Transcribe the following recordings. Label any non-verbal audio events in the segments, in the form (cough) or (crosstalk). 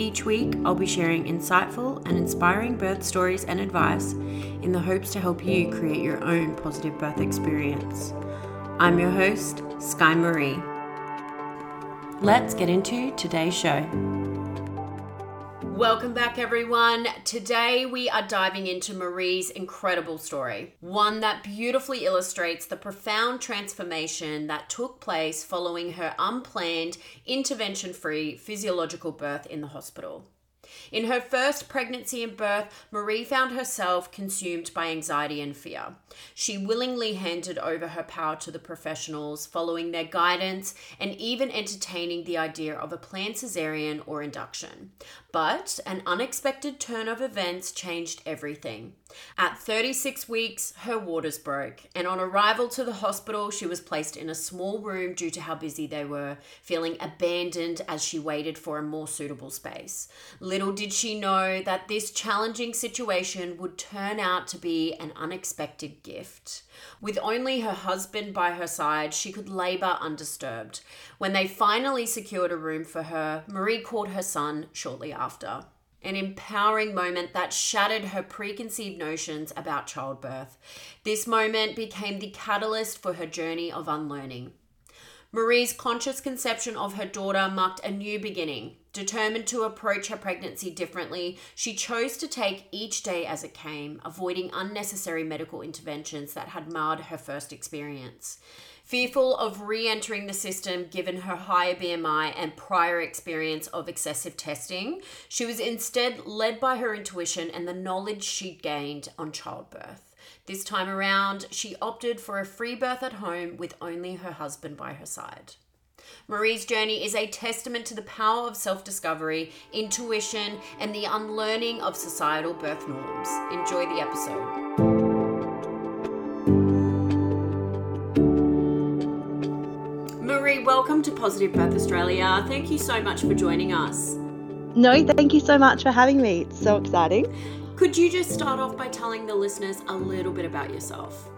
Each week, I'll be sharing insightful and inspiring birth stories and advice in the hopes to help you create your own positive birth experience. I'm your host, Sky Marie. Let's get into today's show. Welcome back, everyone. Today we are diving into Marie's incredible story, one that beautifully illustrates the profound transformation that took place following her unplanned, intervention free physiological birth in the hospital. In her first pregnancy and birth, Marie found herself consumed by anxiety and fear. She willingly handed over her power to the professionals, following their guidance and even entertaining the idea of a planned cesarean or induction. But an unexpected turn of events changed everything. At 36 weeks, her waters broke, and on arrival to the hospital, she was placed in a small room due to how busy they were, feeling abandoned as she waited for a more suitable space. Little did she know that this challenging situation would turn out to be an unexpected gift. With only her husband by her side, she could labor undisturbed. When they finally secured a room for her, Marie called her son shortly after. An empowering moment that shattered her preconceived notions about childbirth. This moment became the catalyst for her journey of unlearning. Marie's conscious conception of her daughter marked a new beginning. Determined to approach her pregnancy differently, she chose to take each day as it came, avoiding unnecessary medical interventions that had marred her first experience. Fearful of re entering the system given her higher BMI and prior experience of excessive testing, she was instead led by her intuition and the knowledge she'd gained on childbirth. This time around, she opted for a free birth at home with only her husband by her side. Marie's journey is a testament to the power of self discovery, intuition, and the unlearning of societal birth norms. Enjoy the episode. Welcome to Positive Birth Australia. Thank you so much for joining us. No, thank you so much for having me. It's so exciting. Could you just start off by telling the listeners a little bit about yourself?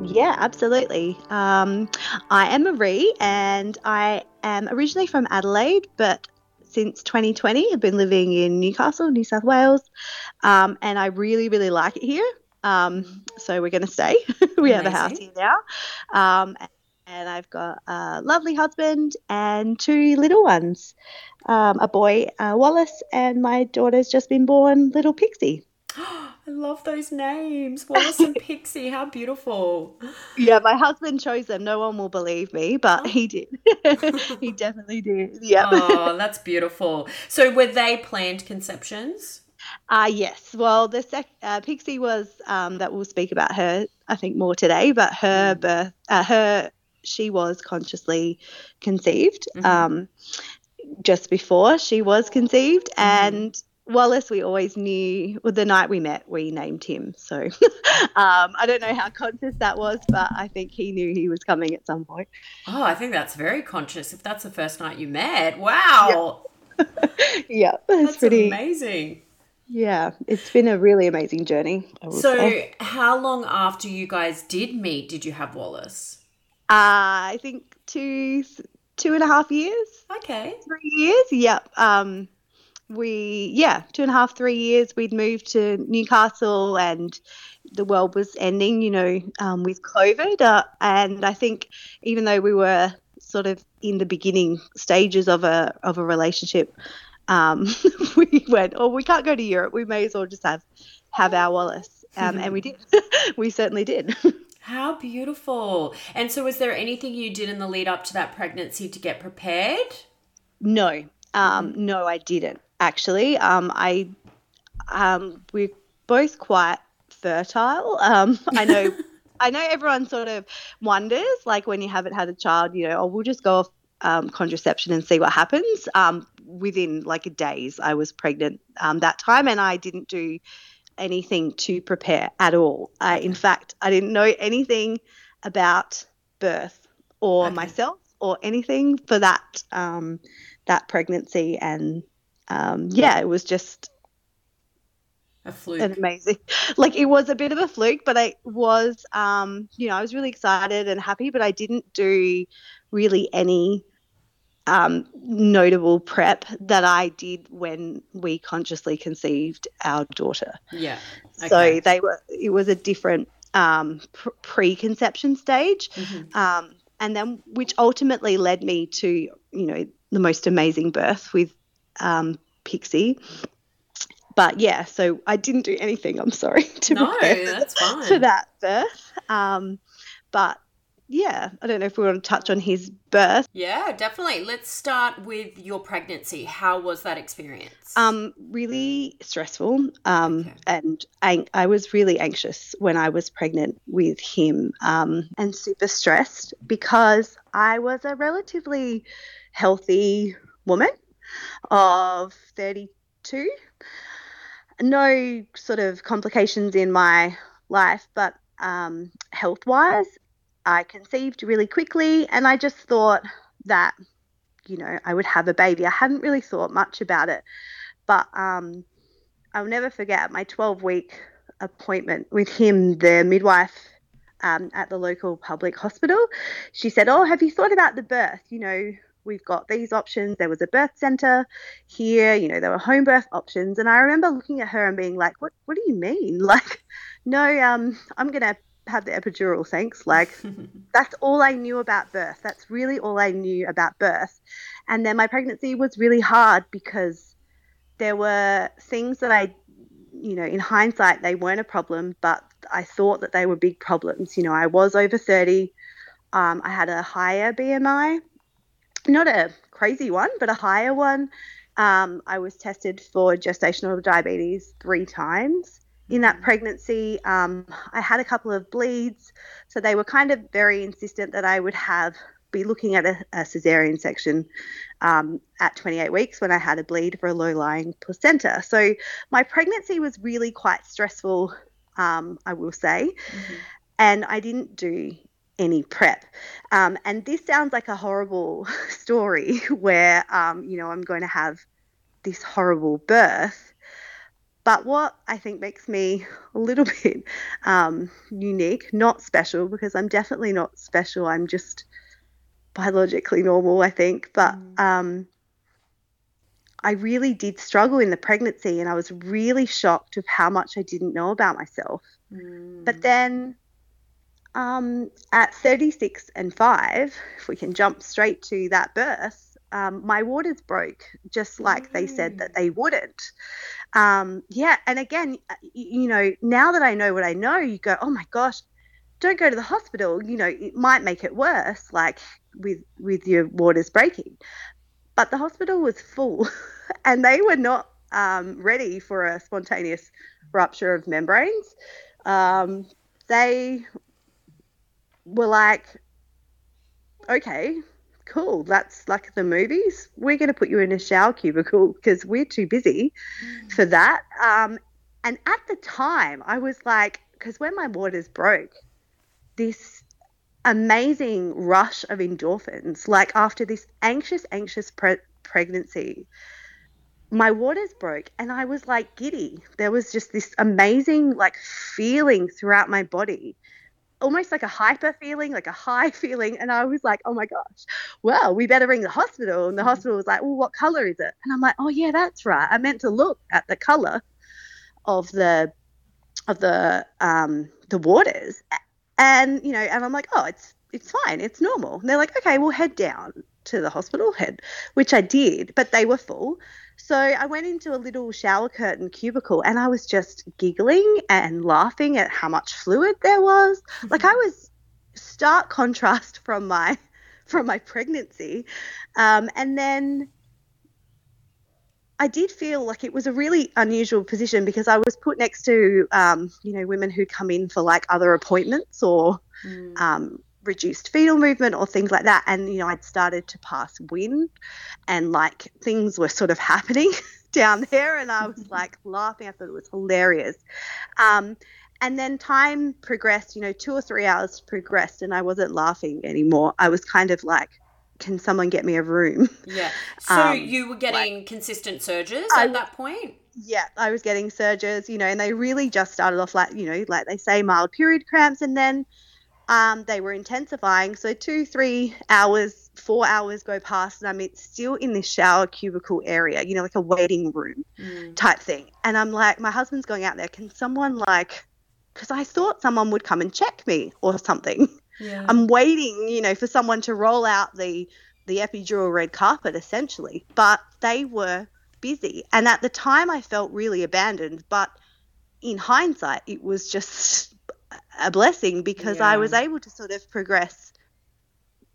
Yeah, absolutely. Um, I am Marie and I am originally from Adelaide, but since 2020 I've been living in Newcastle, New South Wales, um, and I really, really like it here. Um, so we're going to stay. (laughs) we Amazing. have a house here now. Um, and I've got a lovely husband and two little ones um, a boy, uh, Wallace, and my daughter's just been born, little Pixie. (gasps) (gasps) I love those names. Wallace and Pixie. How beautiful. Yeah, my husband chose them. No one will believe me, but oh. (gasps) he did. (laughs) he definitely did. Yeah. Oh, that's beautiful. So were they planned conceptions? Uh, yes. Well, the sec- uh, Pixie was um, that we'll speak about her, I think, more today, but her mm. birth, uh, her, she was consciously conceived mm-hmm. um, just before she was conceived. Mm-hmm. And Wallace, we always knew, well, the night we met, we named him. So (laughs) um, I don't know how conscious that was, but I think he knew he was coming at some point. Oh, I think that's very conscious if that's the first night you met. Wow. Yeah, (laughs) yeah that's pretty amazing. Yeah, it's been a really amazing journey. So, say. how long after you guys did meet did you have Wallace? Uh, I think two, two and a half years. Okay. Three years. Yep. Um, we yeah two and a half three years we'd moved to newcastle and the world was ending you know um, with covid uh, and i think even though we were sort of in the beginning stages of a of a relationship um, (laughs) we went oh we can't go to europe we may as well just have have our wallace um, and we did (laughs) we certainly did (laughs) how beautiful and so was there anything you did in the lead up to that pregnancy to get prepared no um, no i didn't actually. Um, I um, we're both quite fertile. Um, I know. (laughs) I know everyone sort of wonders, like when you haven't had a child, you know, oh, we'll just go off um, contraception and see what happens. Um, within like days, I was pregnant um, that time, and I didn't do anything to prepare at all. I, in fact, I didn't know anything about birth or okay. myself or anything for that um, that pregnancy and um, yeah, it was just a fluke. An amazing, (laughs) like it was a bit of a fluke, but I was, um, you know, I was really excited and happy, but I didn't do really any um, notable prep that I did when we consciously conceived our daughter. Yeah. Okay. So they were. It was a different um, preconception stage, mm-hmm. um, and then which ultimately led me to you know the most amazing birth with um, Pixie. But yeah, so I didn't do anything. I'm sorry (laughs) to no, that's fine. for that birth. Um, but yeah, I don't know if we want to touch on his birth. Yeah, definitely. Let's start with your pregnancy. How was that experience? Um, really stressful. Um, okay. and ang- I was really anxious when I was pregnant with him. Um, and super stressed because I was a relatively healthy woman of 32. No sort of complications in my life, but um, health wise, I conceived really quickly and I just thought that, you know, I would have a baby. I hadn't really thought much about it, but um, I'll never forget my 12 week appointment with him, the midwife um, at the local public hospital. She said, Oh, have you thought about the birth? You know, we've got these options. There was a birth center here, you know, there were home birth options. And I remember looking at her and being like, what, what do you mean? (laughs) Like, no, um, I'm going have the epidural, thanks. (laughs) Like, that's all I knew about birth. That's really all I knew about birth. And then my pregnancy was really hard because there were things that I, you know, in hindsight, they weren't a problem, but I thought that they were big problems. You know, I was over 30. Um, I had a higher BMI not a crazy one, but a higher one. Um, I was tested for gestational diabetes three times in that pregnancy. Um, I had a couple of bleeds, so they were kind of very insistent that I would have be looking at a, a cesarean section um, at 28 weeks when I had a bleed for a low lying placenta. So my pregnancy was really quite stressful, um, I will say, mm-hmm. and I didn't do any prep. Um, and this sounds like a horrible (laughs) story (laughs) where, um, you know, I'm going to have this horrible birth. But what I think makes me a little (laughs) bit um, unique, not special, because I'm definitely not special. I'm just biologically normal, I think. But mm. um, I really did struggle in the pregnancy, and I was really shocked of how much I didn't know about myself. Mm. But then um, at 36 and 5, if we can jump straight to that birth, um, my waters broke just like mm. they said that they wouldn't. Um, yeah, and again, you know, now that I know what I know, you go, oh my gosh, don't go to the hospital. You know, it might make it worse, like with with your waters breaking. But the hospital was full, (laughs) and they were not um, ready for a spontaneous rupture of membranes. Um, they were like, okay, cool. That's like the movies. We're going to put you in a shower cubicle because we're too busy mm. for that. Um, and at the time, I was like, because when my waters broke, this amazing rush of endorphins, like after this anxious, anxious pre- pregnancy, my waters broke and I was like giddy. There was just this amazing, like, feeling throughout my body almost like a hyper feeling, like a high (laughs) feeling. And I was like, oh my gosh, well, we better ring the hospital. And the mm-hmm. hospital was like, well, what color is it? And I'm like, oh yeah, that's right. I meant to look at the color of the of the um the waters. And you know, and I'm like, oh, it's it's fine, it's normal. And they're like, okay, we'll head down to the hospital head, which I did, but they were full. So I went into a little shower curtain cubicle and I was just giggling and laughing at how much fluid there was. (laughs) Like I was stark contrast from my (laughs) from my pregnancy. Um, and then I did feel like it was a really unusual position because I was put next to, um, you know, women who'd come in for like other appointments or mm. um, reduced fetal movement or things like that. And, you know, I'd started to pass wind and like things were sort of (laughs) happening down there. And I was (laughs) like laughing. I thought it was hilarious. Um, and then time progressed, you know, two or three hours progressed and I wasn't laughing anymore. I was kind of like, can someone get me a room? Yeah. (laughs) So um, you were getting like, consistent surges at I, that point? Yeah, I was getting surges, you know, and they really just started off like, you know, like they say mild period cramps and then um, they were intensifying. So two, three hours, four hours go past, and I'm still in this shower cubicle area, you know, like a waiting room mm. type thing. And I'm like, my husband's going out there. Can someone like, because I thought someone would come and check me or something. Yeah. I'm waiting, you know, for someone to roll out the the epidural red carpet essentially, but they were busy. And at the time, I felt really abandoned. But in hindsight, it was just a blessing because yeah. I was able to sort of progress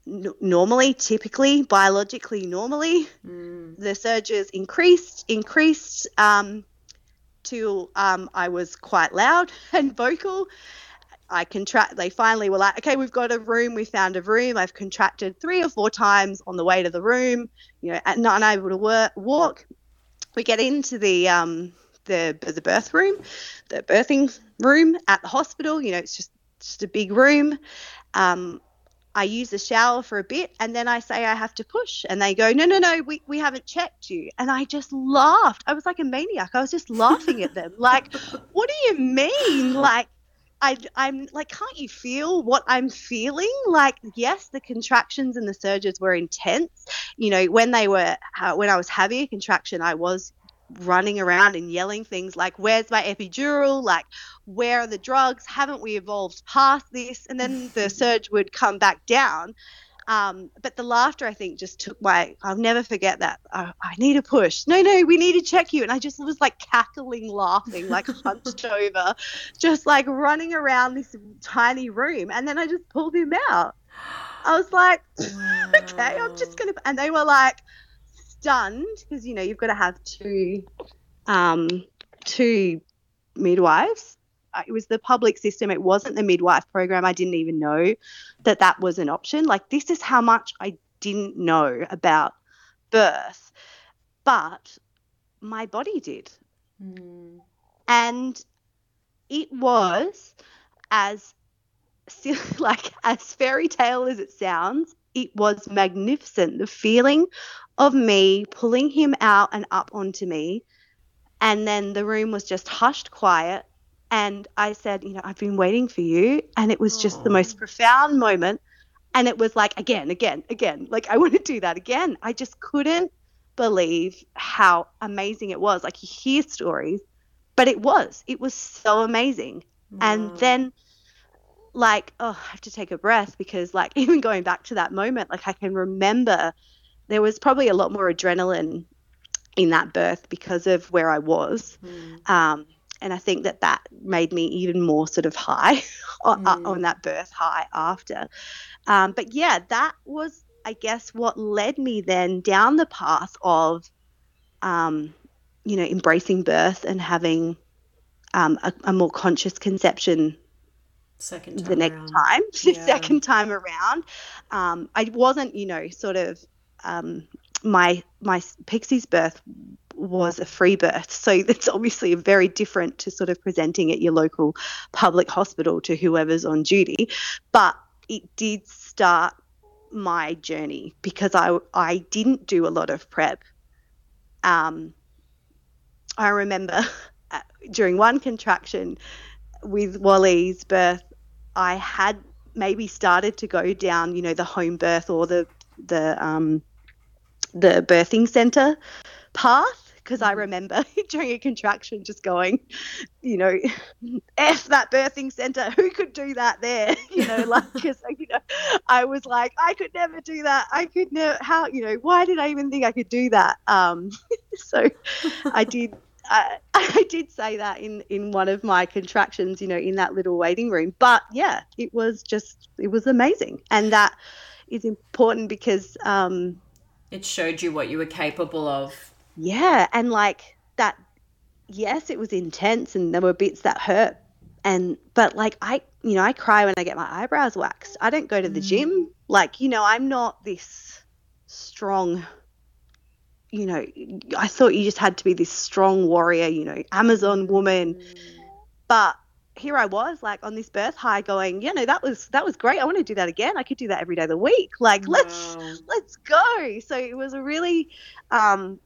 n- normally, typically, biologically normally. Mm. The surges increased, increased um, till um, I was quite loud (laughs) and vocal. I contract. They finally were like, "Okay, we've got a room. We found a room." I've contracted three or four times on the way to the room. You know, and not unable to work, walk. We get into the um, the the birth room, the birthing room at the hospital. You know, it's just just a big room. Um, I use the shower for a bit and then I say I have to push. And they go, No, no, no, we, we haven't checked you. And I just laughed. I was like a maniac. I was just laughing at them. Like, what do you mean? Like, I, I'm like, can't you feel what I'm feeling? Like, yes, the contractions and the surges were intense. You know, when they were, uh, when I was having a contraction, I was running around and yelling things like, Where's my epidural? Like, where are the drugs? Haven't we evolved past this? And then the (laughs) surge would come back down. Um, but the laughter, I think, just took my. I'll never forget that. I need a push. No, no, we need to check you. And I just was like cackling, laughing, like hunched (laughs) over, just like running around this tiny room. And then I just pulled him out. I was like, wow. (laughs) okay, I'm just gonna. And they were like, stunned because you know you've got to have two um, two midwives. It was the public system. It wasn't the midwife program. I didn't even know that that was an option. Like this is how much I didn't know about birth, but my body did, mm. and it was as (laughs) like as fairy tale as it sounds it was magnificent. The feeling of me pulling him out and up onto me. And then the room was just hushed quiet. And I said, You know, I've been waiting for you. And it was just the most profound moment. And it was like, again, again, again. Like, I want to do that again. I just couldn't believe how amazing it was. Like, you hear stories, but it was. It was so amazing. And then like oh i have to take a breath because like (laughs) even going back to that moment like i can remember there was probably a lot more adrenaline in that birth because of where i was mm. um, and i think that that made me even more sort of high (laughs) on, mm. on, that birth high after um, but yeah that was i guess what led me then down the path of um, you know embracing birth and having um, a, a more conscious conception second the next around. time, (laughs) yeah. second time around. Um, I wasn't, you know, sort of um, my my Pixie's birth was a free birth, so (laughs) it's obviously very different to sort of presenting at your local public hospital to whoever's on duty. But it did start my journey because I I didn't do a lot of prep. Um, I remember (laughs) during one contraction with Wally's birth, I had maybe started to go down, you know, the home birth or the the um, the birthing center path because I remember (laughs) during a contraction just going, you know, f that birthing center. Who could do that there? (laughs) You know, like because (laughs) you know, I was like, I could never do that. I could never. How you know? Why did I even think I could do that? Um, so I did. I, (laughs) I did say that in in one of my contractions, you know, in that little waiting room. But yeah, it was just it was amazing, and that is important because um, it showed you what you were capable of. Yeah. And like that yes it was intense and there were bits that hurt. And but like i you know i cry when i get my eyebrows waxed. I don't go to the mm. gym. Like you know i'm not this strong you know i thought you just had to be this strong warrior you know amazon woman but here I was like on this birth high going, you know, that was that was great. I want to do that again. I could do that every day of the week. Like wow. let's let's go. So it was a really um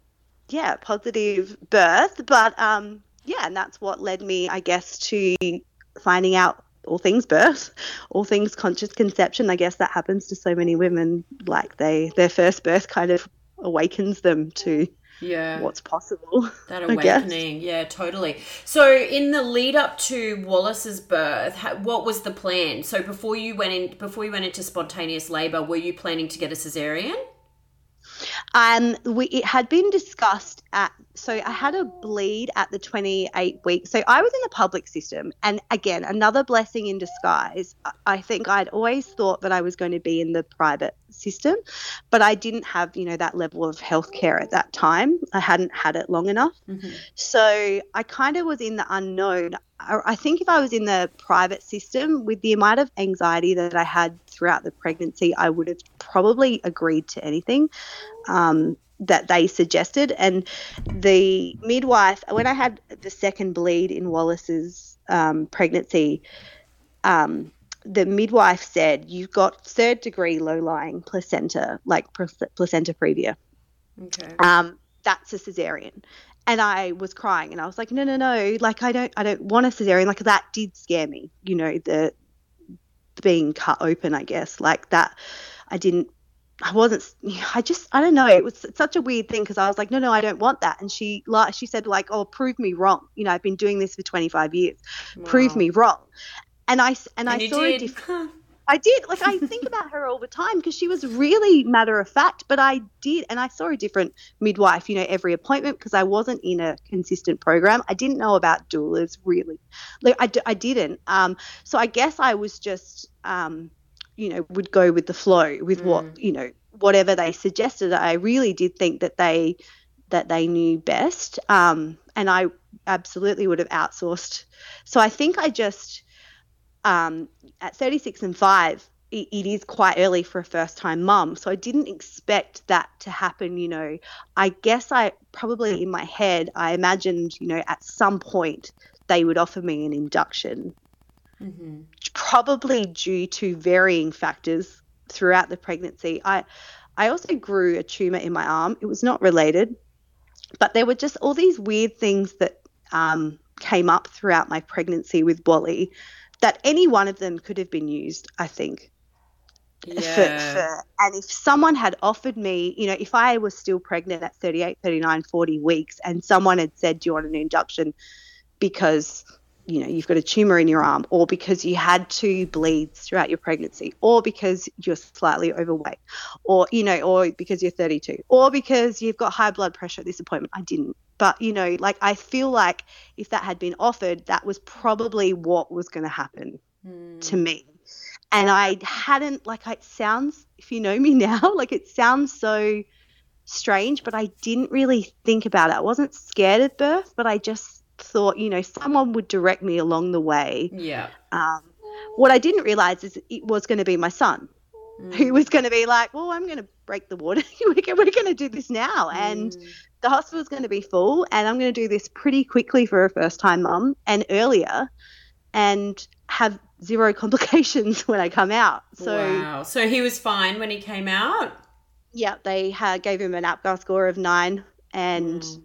yeah, positive birth. But um, yeah, and that's what led me, I guess, to finding out all things birth, all things conscious conception. I guess that happens to so many women. Like they, their first birth kind of awakens them to yeah. what's possible that (laughs) awakening. Yeah totally. So in the lead up to wallace's birth what was the plan? So before you went in before you went into spontaneous labor were you planning to get a cesarean um, we, it had been discussed at, so I had a bleed at the 28 weeks. So I was in the public system. And again, another blessing in disguise. I think I'd always thought that I was going to be in the private system, but I didn't have, you know, that level of healthcare at that time. I hadn't had it long enough. Mm-hmm. So I kind of was in the unknown. I think if I was in the private system, with the amount of anxiety that I had throughout the pregnancy, I would have probably agreed to anything um, that they suggested. And the midwife, when I had the second bleed in Wallace's um, pregnancy, um, the midwife said, You've got third degree low lying placenta, like placenta previa. Okay. Um, that's a cesarean and I was crying and I was like, no, no, no, like I don't, I don't want a cesarean. Like that did scare me, you know, the, the being cut open, I guess, like that. I didn't, I wasn't, I just, I don't know. It was such a weird thing because I was like, no, no, I don't want that. And she, like, she said, like, oh, prove me wrong. You know, I've been doing this for 25 years. Wow. Prove me wrong. And I, and, and I saw did. a different. (laughs) I did. Like I (laughs) think about her all the time because she was really matter of fact. But I did, and I saw a different midwife, you know, every appointment because I wasn't in a consistent program. I didn't know about doulas really. Like I, I didn't. Um, so I guess I was just, um, you know, would go with the flow with mm. what you know, whatever they suggested. I really did think that they that they knew best. Um, and I absolutely would have outsourced. So I think I just um, at 36 and 5, it, it is quite early for a first time mum. So I didn't expect that to happen. You know, I guess I probably in my head, I imagined, you know, at some point they would offer me an induction, mm-hmm. probably due to varying factors throughout the pregnancy. I, I also grew a tumor in my arm. It was not related, but there were just all these weird things that um, came up throughout my pregnancy with Wally that any one of them could have been used, I think. Yeah. For, for, and if someone had offered me, you know, if I was still pregnant at 38, 39, 40 weeks and someone had said, Do you want an induction because, you know, you've got a tumor in your arm, or because you had two bleeds throughout your pregnancy, or because you're slightly overweight, or, you know, or because you're 32, or because you've got high blood pressure at this appointment, I didn't. But, you know, like I feel like if that had been offered, that was probably what was going to happen mm. to me. And I hadn't, like, it sounds, if you know me (laughs) now, like it sounds so strange, but I didn't really think about it. I wasn't scared of birth, but I just thought, you know, someone would direct me along the way. Yeah. Um, what I didn't realize is it was going to be my son mm. who was going to be like, well, I'm going to break the water. (laughs) we're going to do this now. Mm. And the hospital's going to be full and I'm going to do this pretty quickly for a first time mum and earlier and have zero (laughs) complications when I come out. So Wow. So he was fine when he came out? Yeah, they had, gave him an APGAR score of 9 and mm.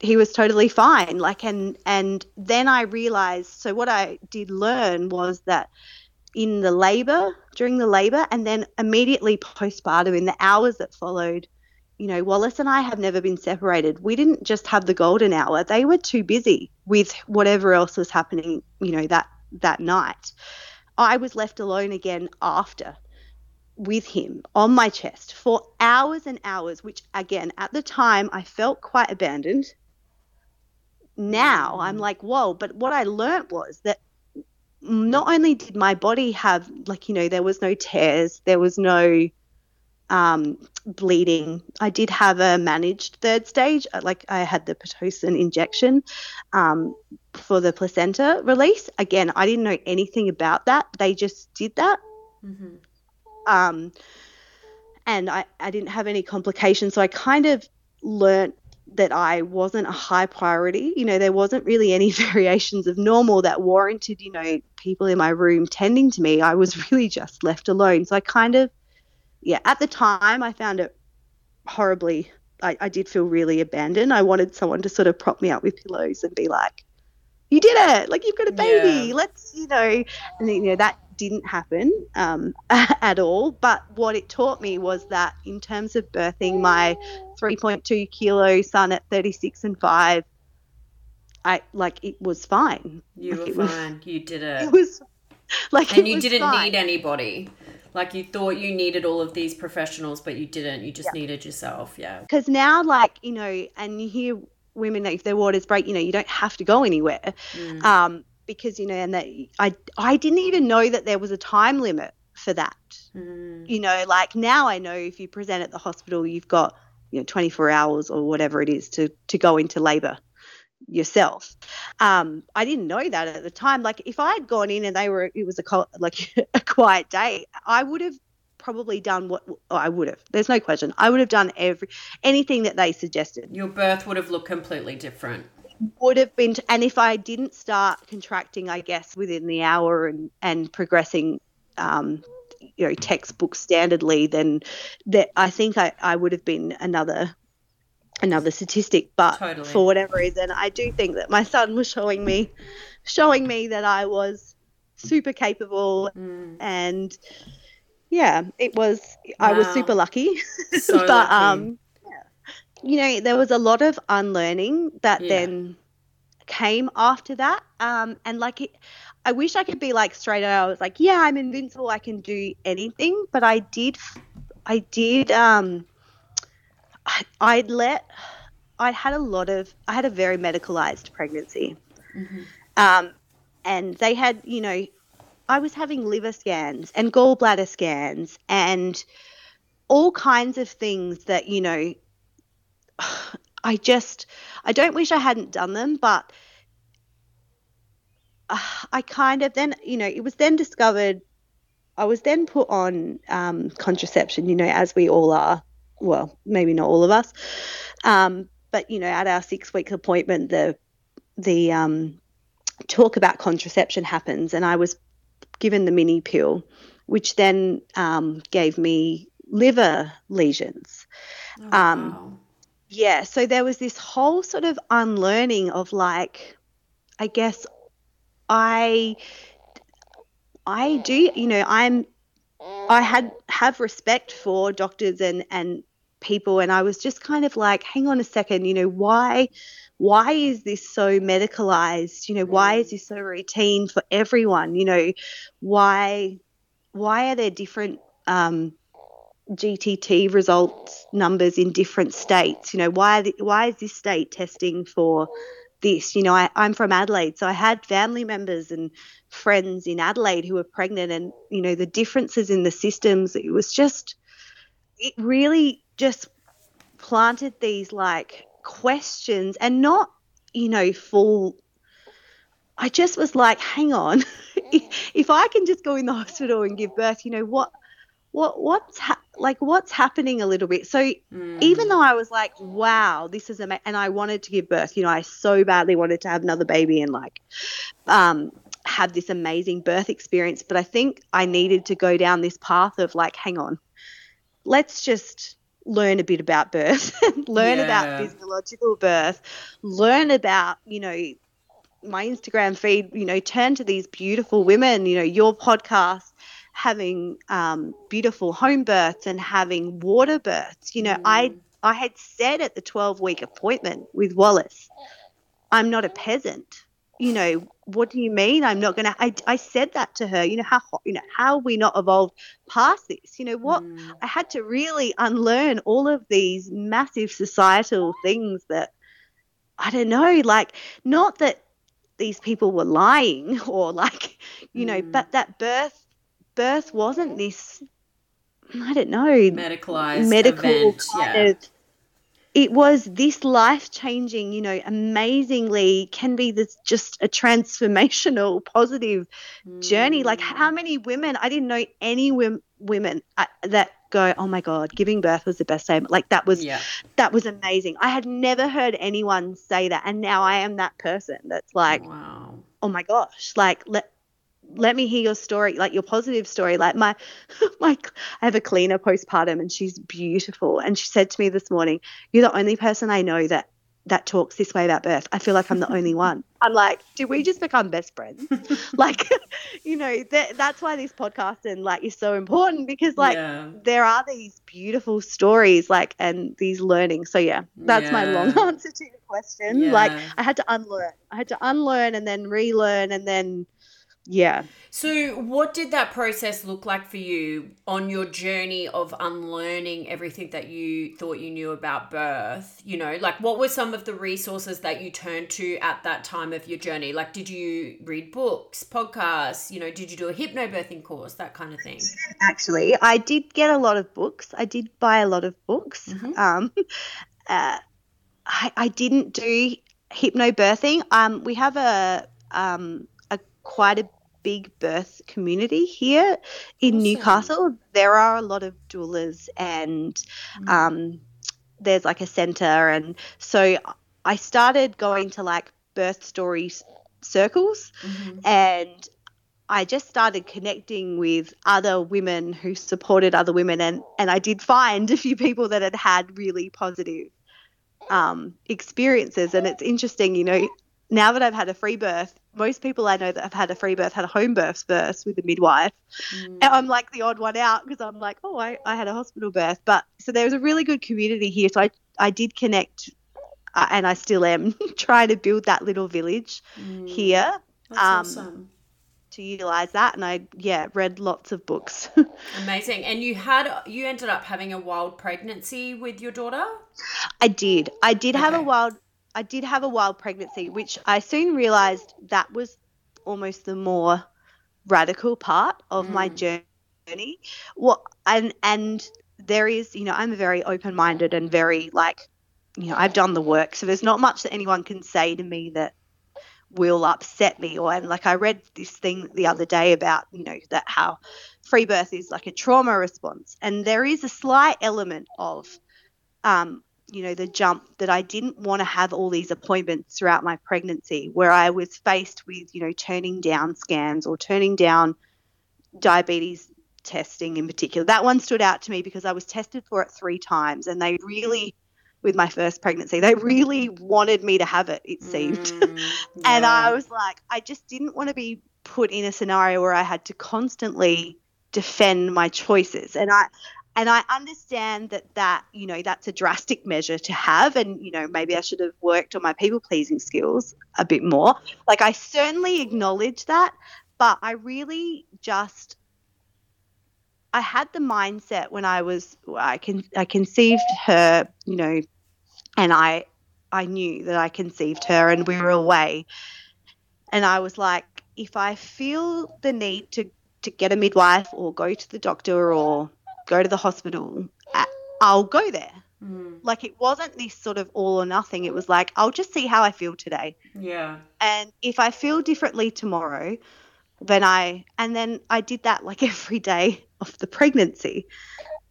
he was totally fine. Like and and then I realized so what I did learn was that in the labor, during the labor, and then immediately postpartum in the hours that followed. You know, Wallace and I have never been separated. We didn't just have the golden hour. They were too busy with whatever else was happening, you know, that that night. I was left alone again after with him on my chest for hours and hours, which again, at the time, I felt quite abandoned. Now I'm mm. like, whoa, but what I learnt was that not only did my body have, like, you know, there was no tears, there was no um, bleeding. I did have a managed third stage, uh, like I had the Pitocin injection um, for the placenta release. Again, I didn't know anything about that. They just did that. Mm-hmm. Um, and I, I didn't have any complications. So I kind of learnt that I wasn't a high priority. You know, there wasn't really any (laughs) variations of normal that warranted, you know, people in my room tending to me. I was really just left alone. So I kind of, yeah, at the time I found it horribly, I, I did feel really abandoned. I wanted someone to sort of prop me up with pillows and be like, you did it. Like you've got a baby. Yeah. Let's, you know, and you know, that didn't happen um, (laughs) at all. But what it taught me was that in terms of birthing my 3.2 kilo son at 36 and 5, I like it was fine. You like, were fine. Was, you did (laughs) it. It was like, and you didn't fine. need anybody. Like you thought you needed all of these professionals, but you didn't. You just yeah. needed yourself. Yeah. Because now, like you know, and you hear women that if their waters break, you know, you don't have to go anywhere. Mm. Um, because you know, and that I I didn't even know that there was a time limit for that. Mm. You know, like now I know if you present at the hospital, you've got you know 24 hours or whatever it is to to go into labour yourself. Um, I didn't know that at the time. Like if I had gone in and they were, it was a (laughs) like a quiet day, I would have probably done what oh, I would have. There's no question. I would have done every anything that they suggested. Your birth would have looked completely different would have been and if i didn't start contracting i guess within the hour and and progressing um, you know textbook standardly then that i think i i would have been another another statistic but totally. for whatever reason i do think that my son was showing me showing me that i was super capable mm. and yeah it was wow. i was super lucky (laughs) (laughs) so but lucky. um you know, there was a lot of unlearning that yeah. then came after that. Um, and like, it, I wish I could be like straight out. I was like, yeah, I'm invincible. I can do anything. But I did, I did, um, I, I'd let, I had a lot of, I had a very medicalized pregnancy. Mm-hmm. Um, and they had, you know, I was having liver scans and gallbladder scans and all kinds of things that, you know, (sighs) I just I don't wish I hadn't done them, but (sighs) I kind of then you know it was then discovered. I was then put on um, contraception, you know, as we all are. Well, maybe not all of us, um, but you know, at our six week appointment, the the um, talk about contraception happens, and I was given the mini pill, which then um, gave me liver lesions. Oh, um, wow yeah, so there was this whole sort of unlearning of like, I guess I, I do, you know, I'm, I had have respect for doctors and and people, and I was just kind of like, hang on a second, you know, why, why is this so medicalized? You know, why is this so routine for everyone? You know, why, why are there different um, GTT results numbers in different states. You know, why why is this state testing for this? You know, I, I'm from Adelaide, so I had family members and friends in Adelaide who were pregnant, and you know the differences in the systems. It was just, it really just planted these like questions, and not you know full. I just was like, hang on, (laughs) if I can just go in the hospital and give birth, you know what? what what's ha- like what's happening a little bit so mm. even though i was like wow this is amazing and i wanted to give birth you know i so badly wanted to have another baby and like um have this amazing birth experience but i think i needed to go down this path of like hang on let's just learn a bit about birth (laughs) learn yeah. about physiological birth learn about you know my Instagram feed, you know, turn to these beautiful women, you know, your podcast having um, beautiful home births and having water births. You know, mm. I I had said at the 12 week appointment with Wallace, I'm not a peasant. You know, what do you mean? I'm not going to. I, I said that to her. You know how you know how we not evolved past this. You know what? Mm. I had to really unlearn all of these massive societal things that I don't know. Like not that these people were lying (laughs) or like you know, mm. but that birth birth wasn't this I don't know medicalized medical event. kind yeah. of it was this life changing, you know, amazingly can be this just a transformational, (laughs) positive mm. journey. Like, how many women, I didn't know any women, women uh, that go, oh my God, giving birth was the best day. Like, that was, yeah. that was amazing. I had never heard anyone say that. And now I am that person that's like, wow. oh my gosh, like, let, let me hear your story, like your positive story. Like my, (laughs) my, I have a cleaner postpartum, and she's beautiful. And she said to me this morning, "You're the only person I know that that talks this way about birth. I feel like I'm the only (laughs) one." I'm like, "Did we just become best friends?" (laughs) like, you know, that, that's why this podcast and like is so important because like yeah. there are these beautiful stories, like and these learnings. So yeah, that's yeah. my long answer to your question. Yeah. Like I had to unlearn. I had to unlearn and then relearn and then yeah. So, what did that process look like for you on your journey of unlearning everything that you thought you knew about birth? You know, like what were some of the resources that you turned to at that time of your journey? Like, did you read books, podcasts? You know, did you do a hypnobirthing course, that kind of thing? Actually, I did get a lot of books. I did buy a lot of books. Mm-hmm. (laughs) Um, uh, I, I didn't do hypnobirthing. Um, we have a um, a quite a big birth community here in awesome. Newcastle. There are a lot of doulas and mm. um, there's like a centre. And so I started going to like birth story circles mm-hmm. and I just started connecting with other women who supported other women, and, and I did find a few people that had had really positive um, experiences. And it's interesting, you know, now that I've had a free birth, most people I know that have had a free birth had a home birth first with a midwife. Mm. And I'm like the odd one out because I'm like, oh, I, I had a hospital birth. But so there was a really good community here. So I, I did connect uh, and I still am (laughs) trying to build that little village mm. here. That's um, awesome. To utilize that, and I yeah read lots of books. (laughs) Amazing, and you had you ended up having a wild pregnancy with your daughter. I did. I did okay. have a wild I did have a wild pregnancy, which I soon realized that was almost the more radical part of mm. my journey. Well, and and there is, you know, I'm very open-minded and very like, you know, I've done the work, so there's not much that anyone can say to me that will upset me or and like I read this thing the other day about, you know, that how free birth is like a trauma response and there is a slight element of um, you know, the jump that I didn't want to have all these appointments throughout my pregnancy where I was faced with, you know, turning down scans or turning down diabetes testing in particular. That one stood out to me because I was tested for it three times and they really with my first pregnancy. They really wanted me to have it, it seemed. Mm, yeah. (laughs) and I was like, I just didn't want to be put in a scenario where I had to constantly defend my choices. And I and I understand that that you know that's a drastic measure to have, and you know maybe I should have worked on my people pleasing skills a bit more. Like I certainly acknowledge that, but I really just I had the mindset when I was I can I conceived her, you know, and I I knew that I conceived her, and we were away, and I was like, if I feel the need to to get a midwife or go to the doctor or go to the hospital, I'll go there. Mm. Like it wasn't this sort of all or nothing. It was like, I'll just see how I feel today. Yeah. And if I feel differently tomorrow, then I, and then I did that like (laughs) every day of the pregnancy.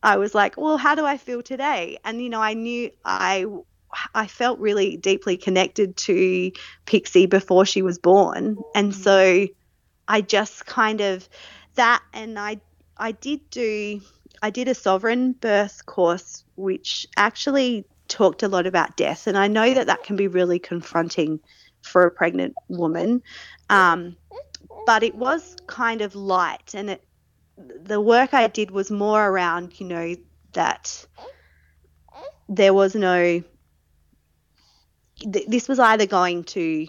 I was like, well, how do I feel today? And, you know, I knew I, I felt really deeply connected to Pixie before she was born. And mm. so I just kind of, that, and I, I did do I did a sovereign birth course, which actually talked a lot about death, and I know that that can be really confronting for a pregnant woman. Um, but it was kind of light, and it, the work I did was more around, you know, that there was no. Th- this was either going to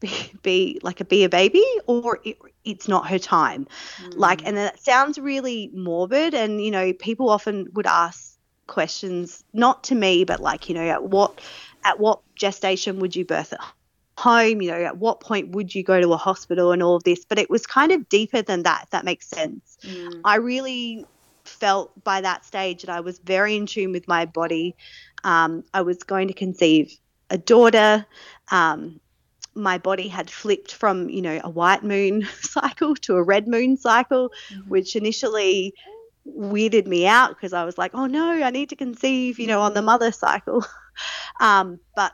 be, be like a be a baby or it, it's not her time. Mm. like and that sounds really morbid and you know people often would ask questions not to me but like you know at what at what gestation would you birth at home? You know at what point would you go to a hospital and all of this? But it was kind of deeper than that if that makes sense. Mm. i really felt by that stage that i was very in tune with my body. Um, i was going to conceive a daughter. Um, my body had flipped from you know a white moon (laughs) cycle to a red moon cycle mm-hmm. which initially weirded me out because I was like, oh no, I need to conceive, you know, on the mother cycle. (laughs) um, but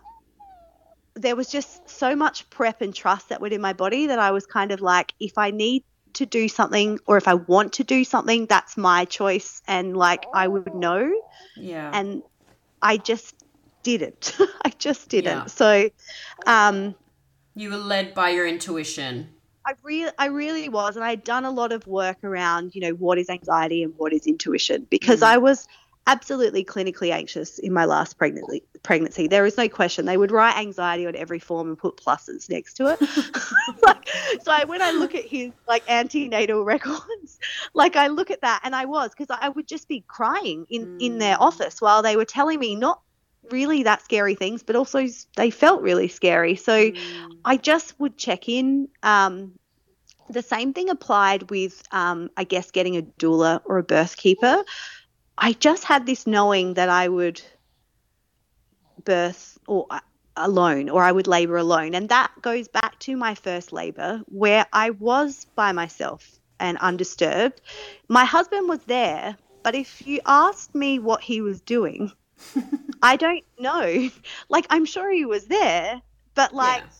there was just so much prep and trust that went in my body that I was kind of like, if I need to do something or if I want to do something, that's my choice. And like, I would know. Yeah. And I just didn't. (laughs) I just didn't. Yeah. So, um, you were led by your intuition. I really, I really was, and I'd done a lot of work around, you know, what is anxiety and what is intuition, because mm. I was absolutely clinically anxious in my last pregnancy. Pregnancy, there is no question. They would write anxiety on every form and put pluses next to it. (laughs) (laughs) like, so I, when I look at his like antenatal (laughs) records, like I look at that, and I was because I would just be crying in mm. in their mm. office while they were telling me not really that scary things, but also they felt really scary. So mm. I just would check in. Um, the same thing applied with, um, I guess, getting a doula or a birth keeper. I just had this knowing that I would birth or uh, alone or I would labor alone. And that goes back to my first labor where I was by myself and undisturbed. My husband was there, but if you asked me what he was doing, (laughs) I don't know. (laughs) Like, I'm sure he was there, but like, yeah.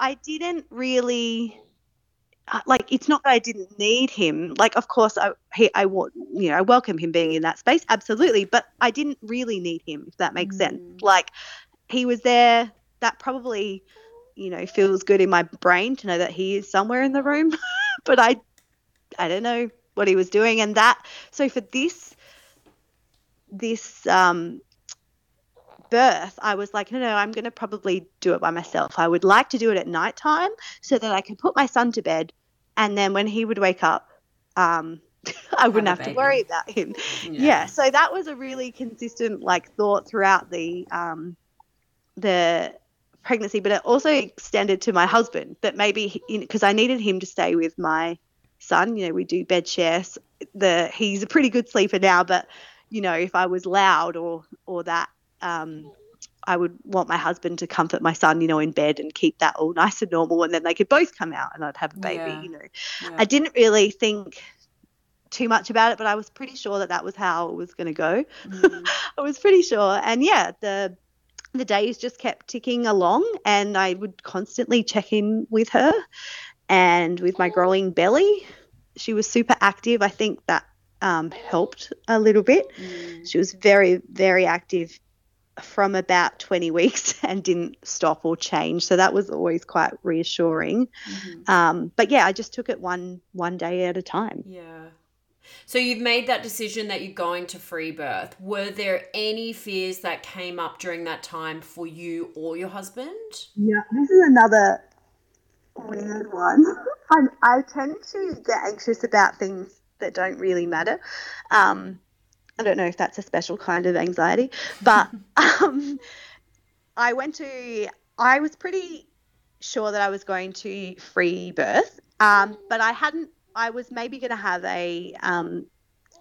I didn't really. Uh, like it's not that I didn't need him. Like of course I he I want you know I welcome him being in that space absolutely, but I didn't really need him if that makes mm. sense. Like he was there. That probably you know feels good in my brain to know that he is somewhere in the room, (laughs) but I I don't know what he was doing and that. So for this this um, birth, I was like, no, no, I'm going to probably do it by myself. I would like to do it at night time so that I could put my son to bed. And then when he would wake up, um, (laughs) I wouldn't have, have to worry about him. Yeah. yeah. So that was a really consistent like thought throughout the um, the pregnancy, but it also extended to my husband that maybe because I needed him to stay with my son. You know, we do bed shares. The he's a pretty good sleeper now, but you know, if I was loud or or that, um, I would want my husband to comfort my son, you know, in bed and keep that all nice and normal, and then they could both come out and I'd have a baby. Yeah. You know, yeah. I didn't really think too much about it, but I was pretty sure that that was how it was going to go. Mm. (laughs) I was pretty sure, and yeah, the the days just kept ticking along, and I would constantly check in with her, and with my growing belly, she was super active. I think that um, helped a little bit. Mm. She was very, very active from about 20 weeks (laughs) and didn't stop or change. So that was always quite reassuring. Mm-hmm. Um, but yeah, I just took it one one day at a time. Yeah. So you've made that decision that you're going to free birth. Were there any fears that came up during that time for you or your husband? Yeah, this is another weird one. (laughs) I, I tend to get anxious about things that don't really matter. Um, I don't know if that's a special kind of anxiety, but (laughs) um, I went to, I was pretty sure that I was going to free birth, um, but I hadn't, I was maybe going to have a, um,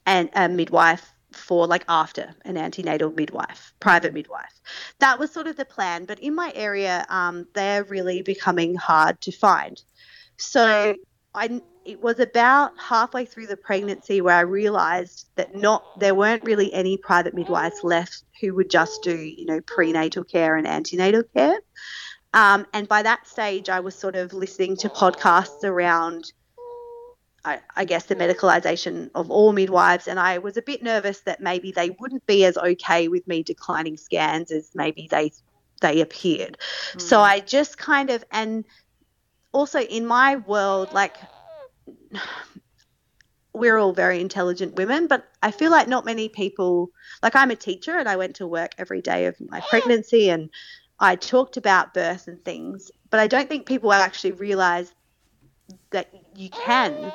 an, a midwife for like after an antenatal midwife, private midwife. That was sort of the plan, but in my area, um, they're really becoming hard to find. So I it was about halfway through the pregnancy where I realized that not there weren't really any private midwives left who would just do you know prenatal care and antenatal care. Um, and by that stage, I was sort of listening to podcasts around I, I, guess the medicalization of all midwives, and I was a bit nervous that maybe they wouldn't be as okay with me declining scans as maybe they they appeared. Mm. So I just kind of and also in my world, like we're all very intelligent women, but I feel like not many people like I'm a teacher and I went to work every day of my pregnancy and I talked about birth and things, but I don't think people actually realize that you can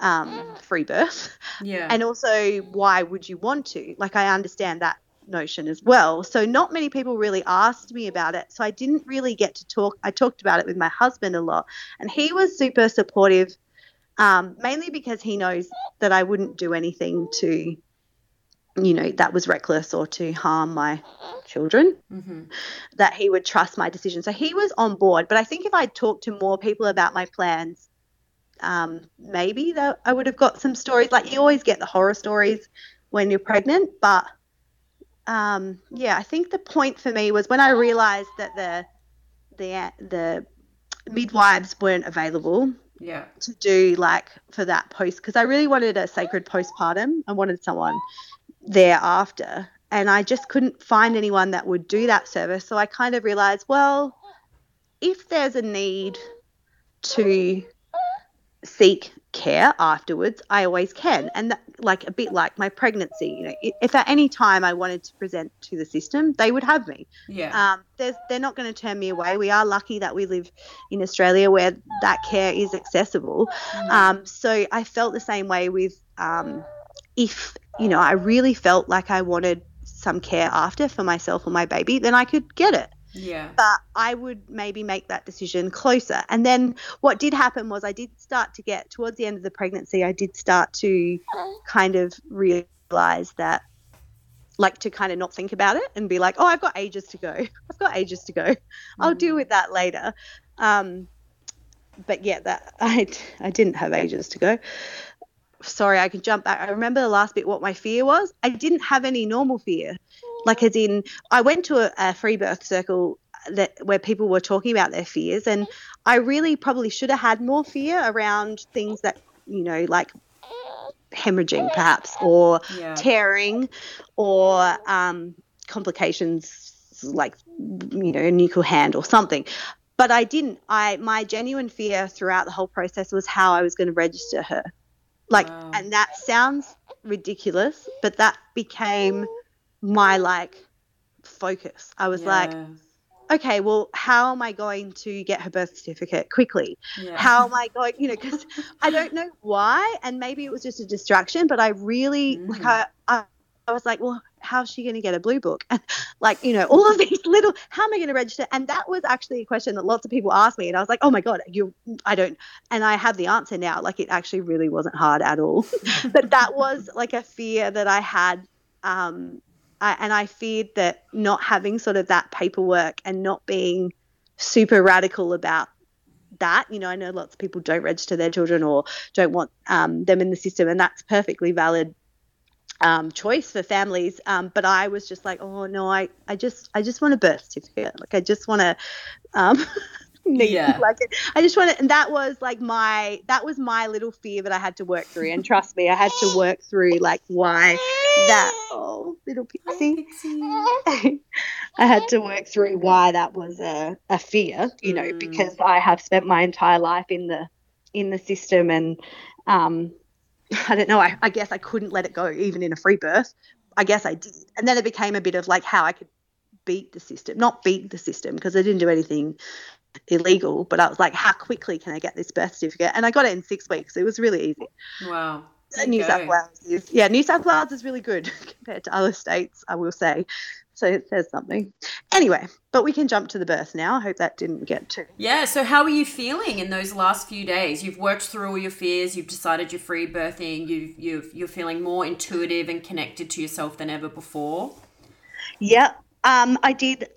um, free birth. Yeah. And also, why would you want to? Like, I understand that notion as well. So, not many people really asked me about it. So, I didn't really get to talk. I talked about it with my husband a lot, and he was super supportive, um, mainly because he knows that I wouldn't do anything to, you know, that was reckless or to harm my children, mm-hmm. that he would trust my decision. So, he was on board. But I think if I talked to more people about my plans, um, maybe that I would have got some stories. Like you always get the horror stories when you're pregnant, but um, yeah, I think the point for me was when I realised that the the the midwives weren't available. Yeah. To do like for that post because I really wanted a sacred postpartum. I wanted someone thereafter, and I just couldn't find anyone that would do that service. So I kind of realised, well, if there's a need to seek care afterwards, I always can. And that, like a bit like my pregnancy, you know, if at any time I wanted to present to the system, they would have me. Yeah. Um, there's, they're not going to turn me away. We are lucky that we live in Australia where that care is accessible. Mm. Um, so I felt the same way with um, if, you know, I really felt like I wanted some care after for myself or my baby, then I could get it. Yeah. But I would maybe make that decision closer. And then what did happen was I did start to get towards the end of the pregnancy, I did start to kind of realize that like to kind of not think about it and be like, oh, I've got ages to go. (laughs) I've got ages to go. I'll deal with that later. Um, but yeah, that (laughs) I I didn't have ages to go. Sorry, I can jump back. I remember the last bit what my fear was. I didn't have any normal fear like as in i went to a, a free birth circle that where people were talking about their fears and i really probably should have had more fear around things that you know like hemorrhaging perhaps or yeah. tearing or um, complications like you know a nuchal hand or something but i didn't i my genuine fear throughout the whole process was how i was going to register her like wow. and that sounds ridiculous but that became my like focus. I was yeah. like, okay, well, how am I going to get her birth certificate quickly? Yeah. How am I going, you know, because I don't know (laughs) why, and maybe it was just a distraction, but I really mm. like I, I, I was like, well, how's she going to get a blue book? And (laughs) like, you know, all of these little, how am I going to register? And that was actually a question that lots of people asked me, and I was like, oh my god, you, I don't, and I have the answer now. Like, it actually really wasn't hard at all, (laughs) but that was like a fear that I had. Um, I, and I feared that not having sort of that paperwork and not being super radical about that. You know, I know lots of people don't register their children or don't want um, them in the system, and that's perfectly valid um, choice for families. Um, but I was just like, oh no, I, I just I just want a birth certificate. Like I just want to. (laughs) Yeah. Like I just want wanted, and that was like my that was my little fear that I had to work through. And trust me, I had to work through like why that oh (laughs) little pixie. (laughs) I had to work through why that was a, a fear, you know, mm. because I have spent my entire life in the in the system and um I don't know, I, I guess I couldn't let it go even in a free birth. I guess I did. And then it became a bit of like how I could beat the system, not beat the system because I didn't do anything illegal, but I was like, how quickly can I get this birth certificate? And I got it in six weeks. It was really easy. Wow. New go. South Wales is, yeah, New South Wales is really good (laughs) compared to other states, I will say. So it says something. Anyway, but we can jump to the birth now. I hope that didn't get too. Yeah. So how are you feeling in those last few days? You've worked through all your fears. You've decided you're free birthing. You you you're feeling more intuitive and connected to yourself than ever before. Yeah. Um, I did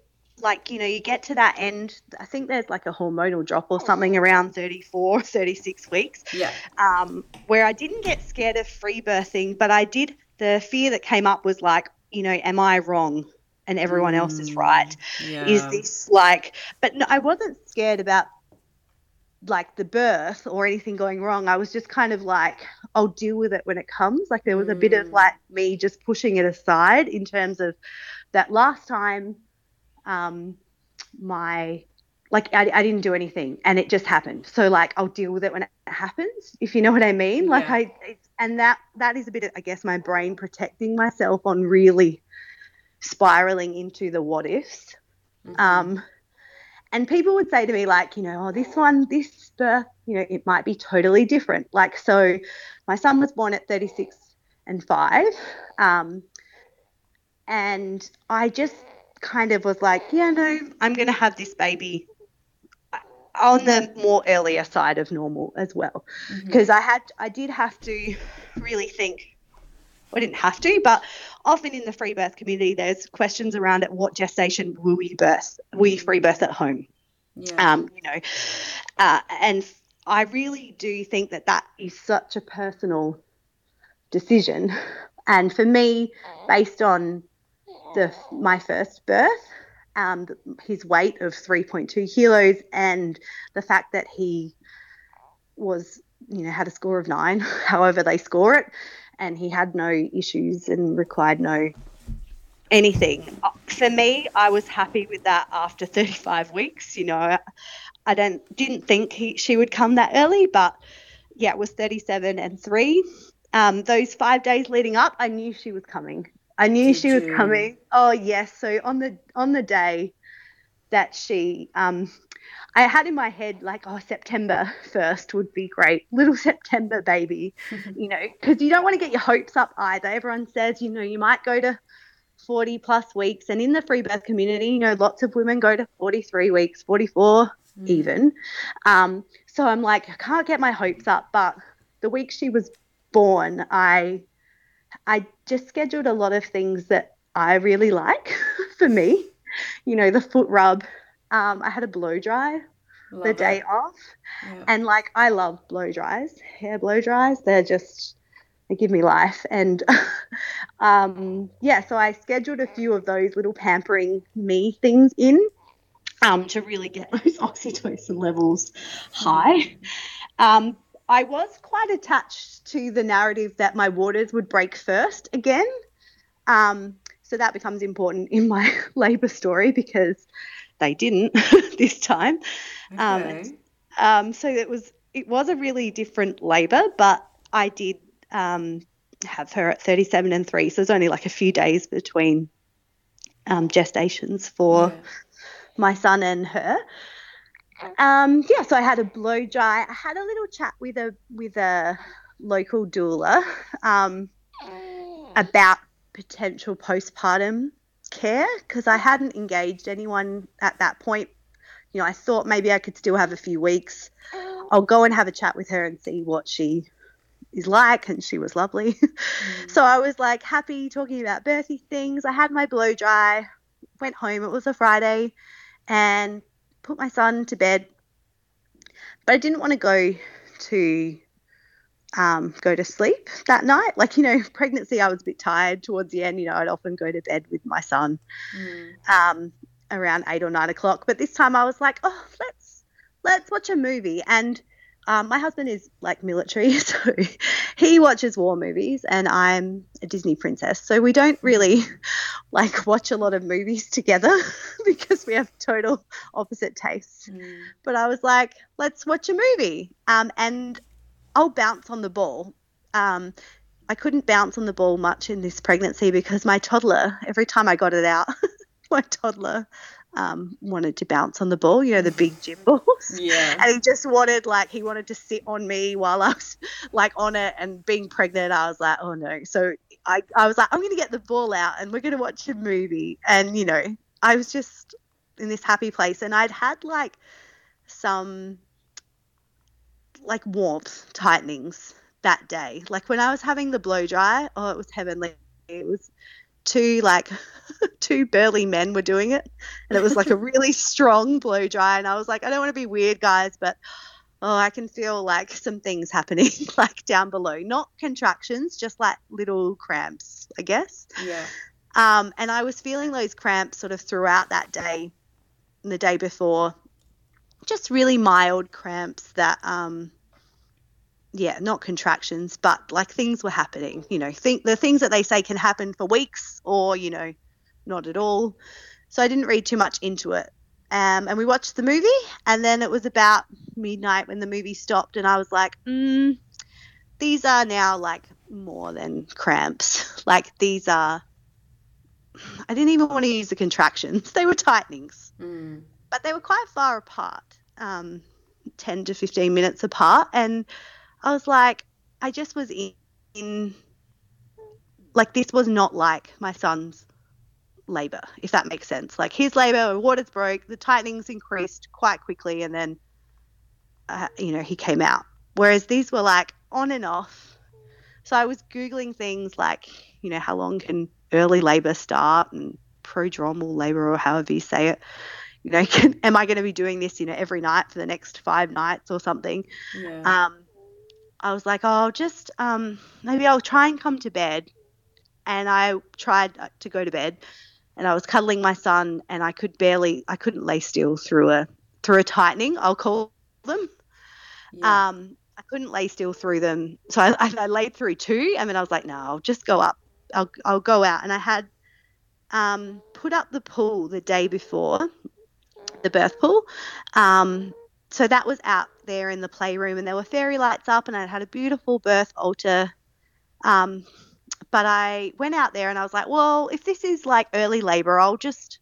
like you know you get to that end i think there's like a hormonal drop or something around 34 (laughs) 36 weeks yeah um, where i didn't get scared of free birthing but i did the fear that came up was like you know am i wrong and everyone mm, else is right yeah. is this like but no, i wasn't scared about like the birth or anything going wrong. I was just kind of like, I'll deal with it when it comes. Like there was a bit of Mm. like me just pushing it aside in terms of that last time, um, my like I, I didn't do anything and it just happened. So like I'll deal with it when it happens, if you know what I mean. Like Yeah. I it's, and that that is a bit of I guess my brain protecting myself on really spiraling into the what ifs. Mhm. Um, and people would say to me, like, you know, oh, this one, this birth, you know, it might be totally different. Like, so my son was born at 36 and 5. Um, and I just kind of was like, yeah, no, I'm going to have this baby on the more earlier side of normal as well. Because I had I did have to really think I didn't have to but often in the free birth community there's questions around at what gestation will you birth will you free birth at home? Yeah. um, you know uh, and I really do think that that is such a personal decision. And for me based on the my first birth um, his weight of 3.2 kilos and the fact that he was you know had a score of nine (laughs) however they score it and he had no issues and required no anything. For me i was happy with that after 35 weeks you know. I don't didn't think he, she would come that early but yeah it was 37 and 3 um, those five days leading up i knew she was coming i knew Did she was you? coming oh yes so on the on the day that she um, I had in my head like, oh, September 1st would be great. Little September baby, (laughs) you know, because you don't want to get your hopes up either. Everyone says, you know, you might go to 40 plus weeks. And in the free birth community, you know, lots of women go to 43 weeks, 44 Mm. even. Um, so I'm like, I can't get my hopes up. But the week she was born, I, I just scheduled a lot of things that I really like (laughs) for me. You know, the foot rub. Um, I had a blow dry Love the it. day off. Yeah. And like I love blow dries, hair blow dries. They're just they give me life. And (laughs) um, yeah, so I scheduled a few of those little pampering me things in um, to really get (laughs) those oxytocin levels high. Um, I was quite attached to the narrative that my waters would break first again. Um, so that becomes important in my (laughs) labour story because they didn't (laughs) this time. Um, Okay. Um, so it was it was a really different labour, but I did um, have her at 37 and 3, so there's only like a few days between um, gestations for Yeah. my son and her. Um, yeah, so I had a blow dry. I had a little chat with a with a local doula um, about potential postpartum care because I hadn't engaged anyone at that point. You know, I thought maybe I could still have a few weeks. I'll go and have a chat with her and see what she is like, and she was lovely. (laughs) Mm. So I was like happy talking about birthy things. I had my blow dry, went home. It was a Friday, and put my son to bed. But I didn't want to go to um, go to sleep that night. Like you know, (laughs) pregnancy, I was a bit tired towards the end. You know, I'd often go to bed with my son Mm. um, around eight or nine o'clock. But this time I was like, oh, let's let's watch a movie. And um, my husband is like military, (laughs) so he watches war movies, and I'm a Disney princess. So we don't really (laughs) like watch a lot of movies together (laughs) because we have total opposite tastes. Mm. But I was like, let's watch a movie, um, and I'll bounce on the ball. Um, I couldn't bounce on the ball much in this pregnancy because my toddler, every time I got it out, my toddler um, wanted to bounce on the ball, you know, the big gym (laughs) balls. Yeah. And he just wanted, like, he wanted to sit on me while I was, like, on it. And being pregnant, I was like, oh no. So I, I was like, I'm going to get the ball out and we're going to watch a movie. And, you know, I was just in this happy place. And I'd had, like, some, like, warmth tightenings that day. Like, when I was having the blow dry, oh, it was heavenly. It was two, like, (laughs) two burly men were doing it and it was like a (laughs) really strong blow dry and i was like i don't want to be weird guys but oh i can feel like some things happening (laughs) like down below. Not contractions just like little cramps i guess. Yeah. um, and i was feeling those cramps sort of throughout that day and the day before. Just really mild cramps that um yeah not contractions but like things were happening you know think the things that they say can happen for weeks or you know not at all so i didn't read too much into it um, and we watched the movie and then it was about midnight when the movie stopped and i was like mm, these are now like more than cramps (laughs) like these are i didn't even want to use the contractions (laughs) they were tightenings Mm. but they were quite far apart, um, 10 to 15 minutes apart. And I was like, I just was in, in like, this was not like my son's labor, if that makes sense. Like, his labor, waters broke, the tightenings increased quite quickly, and then, uh, you know, he came out. Whereas these were like on and off. So I was Googling things like, you know, how long can early labor start and prodromal labor or however you say it you know (laughs) can, am i going to be doing this you know every night for the next five nights or something Yeah. um i was like oh I'll just um maybe i'll try and come to bed and i tried uh, to go to bed and i was cuddling my son and i could barely i couldn't lay still through a through a tightening i'll call them yeah. um, I couldn't lay still through them, so I, I, I laid through two, and then I was like, no, I'll just go up. I'll I'll go out, and I had um, put up the pool the day before, the birth pool. Um, so that was out there in the playroom, and there were fairy lights up, and I had a beautiful birth altar. Um, but I went out there, and I was like, well, if this is like early labor, I'll just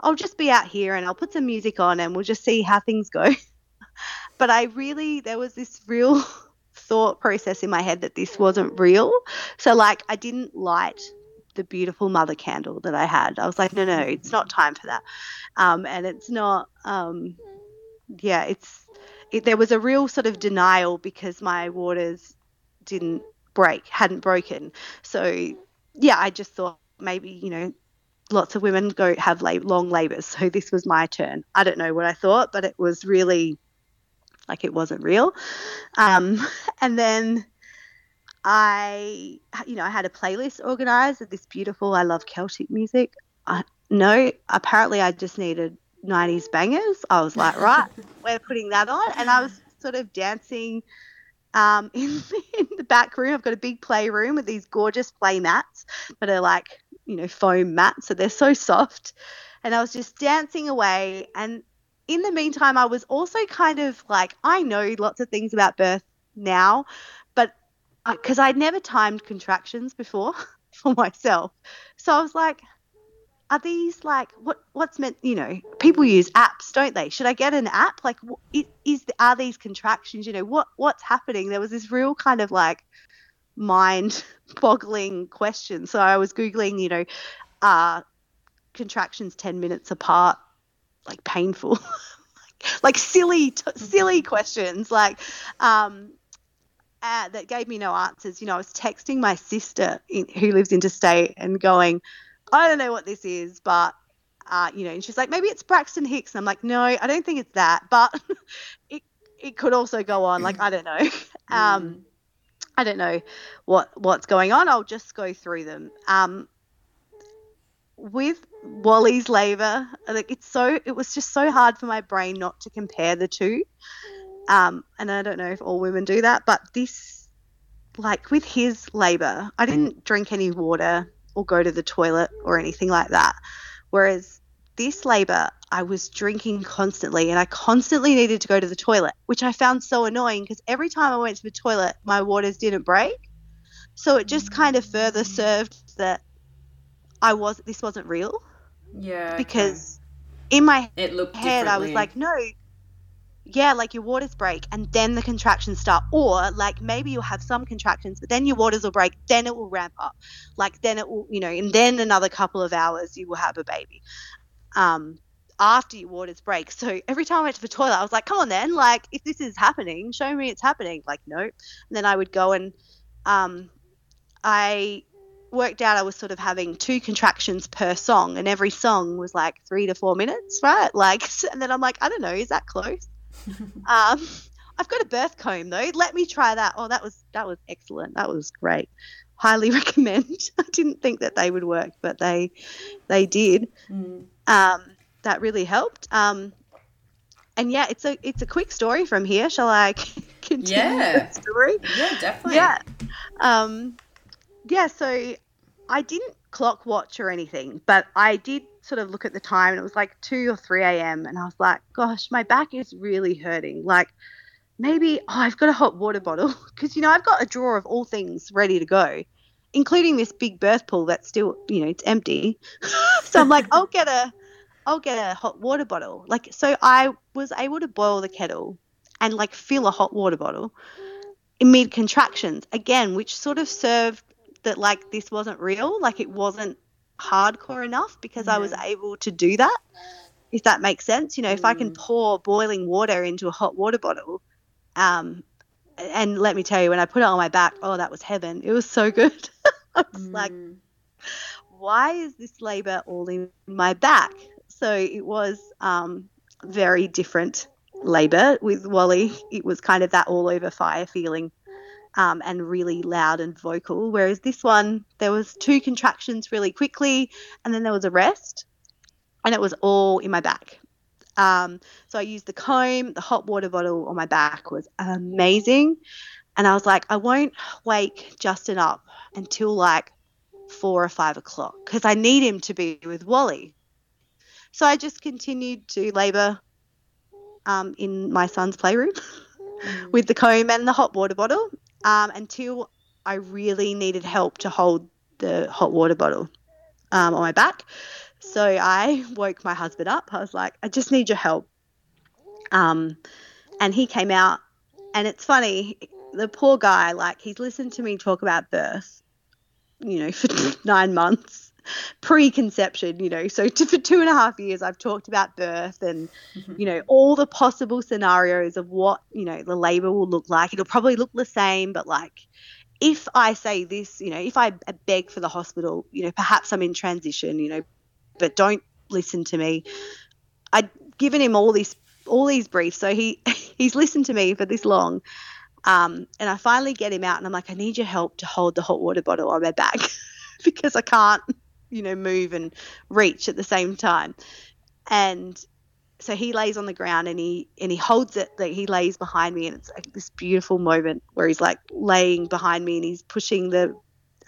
I'll just be out here, and I'll put some music on, and we'll just see how things go. (laughs) but I really there was this real (laughs) thought process in my head that this wasn't real. So like I didn't light the beautiful mother candle that I had. I was like, no, no, it's not time for that. Um, and it's not. Um, yeah, it's. It, there was a real sort of denial because my waters didn't break, hadn't broken. So yeah, I just thought maybe you know lots of women go have lab- long labors so this was my turn i don't know what i thought but it was really like it wasn't real um, (laughs) and then i you know i had a playlist organized of this beautiful i love celtic music I, no apparently i just needed 90s bangers. I was like right (laughs) we're putting that on. And i was sort of dancing um, (laughs) in, in the back room. I've got a big playroom with these gorgeous play mats that are like you know foam mats so they're so soft. And i was just dancing away. And in the meantime i was also kind of like i know lots of things about birth now but because i'd never timed contractions before (laughs) for myself. So i was like are these like what what's meant you know people use apps don't they? Should i get an app? Like is are these contractions you know what what's happening? There was this real kind of like mind boggling question. So i was googling you know uh contractions 10 minutes apart like painful? (laughs) Like silly t- silly questions. Like um uh, that gave me no answers. You know i was texting my sister in, who lives interstate and going i don't know what this is but uh, you know and she's like maybe it's braxton hicks and i'm like no i don't think it's that but (laughs) it it could also go on like i don't know (laughs) um I don't know what what's going on. I'll just go through them. Um, with Wally's labor, like it's so it was just so hard for my brain not to compare the two. Um, and I don't know if all women do that, but this, like with his labor, I didn't drink any water or go to the toilet or anything like that. Whereas this labor, I was drinking constantly and I constantly needed to go to the toilet, which I found so annoying because every time I went to the toilet, my waters didn't break. So it just mm. kind of further served that I was this wasn't real Yeah. okay. because in my it looked head I was like, no, yeah, like your waters break and then the contractions start, or like maybe you'll have some contractions, but then your waters will break, then it will ramp up, like then it will, you know, and then another couple of hours you will have a baby. Um, after your waters break. So every time I went to the toilet, I was like, come on then, like if this is happening, show me it's happening. Like, no. And then I would go and um, I worked out I was sort of having two contractions per song, and every song was like three to four minutes, right? Like, (laughs) and then I'm like, I don't know, is that close? (laughs) um, I've got a birth comb though. Let me try that. Oh, that was that was excellent. That was great. Highly (laughs) recommend. I didn't think that they would work, but they they did. Mm. Um, that really helped. Um, and yeah, it's a it's a quick story from here. Shall I (laughs) continue Yeah. the story? Yeah, definitely. Yeah. Um, yeah, so I didn't clock watch or anything, but I did sort of look at the time and it was like 2 or 3 a.m. And I was like, gosh, my back is really hurting. Like, maybe oh, I've got a hot water bottle (laughs) because, you know, I've got a drawer of all things ready to go, including this big birth pool that's still, you know, it's empty. (laughs) so I'm like, I'll get a. I'll get a hot water bottle. Like, so I was able to boil the kettle and like fill a hot water bottle mid contractions again, which sort of served that like this wasn't real, like it wasn't hardcore enough because I was able to do that. If that makes sense, you know, if I can Mm. pour boiling water into a hot water bottle, um, and let me tell you, when I put it on my back, oh, that was heaven. It was so good. (laughs) I was like, Mm. why is this labor all in my back? So it was um, very different labor with Wally. It was kind of that all over fire feeling um, and really loud and vocal. Whereas this one, there was two contractions really quickly and then there was a rest and it was all in my back. Um, so I used the comb, the hot water bottle on my back was amazing. And I was like, I won't wake Justin up until like four or five o'clock because I need him to be with Wally. So I just continued to labour um, in my son's playroom (laughs) Mm. with the comb and the hot water bottle um, until I really needed help to hold the hot water bottle um, on my back. So I (laughs) woke my husband up. I was like, I just need your help. Um, and he came out, and it's funny, the poor guy, like, he's listened to me talk about birth, you know, (laughs) for nine months, pre-conception, you know. So to, for two and a half years, I've talked about birth and you know all the possible scenarios of what you know the labor will look like. It'll probably look the same, but like if I say this, you know, if I beg for the hospital, you know, perhaps I'm in transition, you know, but don't listen to me. I'd given him all this all these briefs, so he (laughs) he's listened to me for this long. Um, and I finally get him out, and I'm like, I need your help to hold the hot water bottle on my back (laughs) because I can't, you know, move and reach at the same time. And so he lays on the ground and he and he holds it like he lays behind me and it's like this beautiful moment where he's like laying behind me and he's pushing the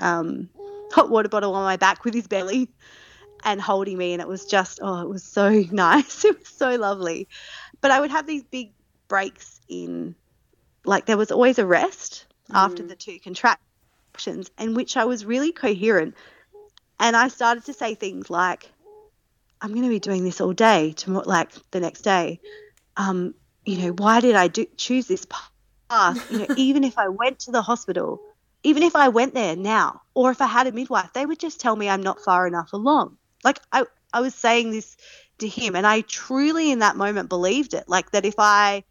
um, hot water bottle on my back with his belly and holding me and it was just oh it was so (laughs) nice it was so lovely but i would have these big breaks in like there was always a rest after Mm. the two contractions in which i was really coherent and i started to say things like i'm going to be doing this all day tomorrow like the next day. Um you know why did i do choose this path? You know (laughs) even if i went to the hospital even if i went there now or if i had a midwife they would just tell me i'm not far enough along. Like i i was saying this to him and i truly in that moment believed it like that if i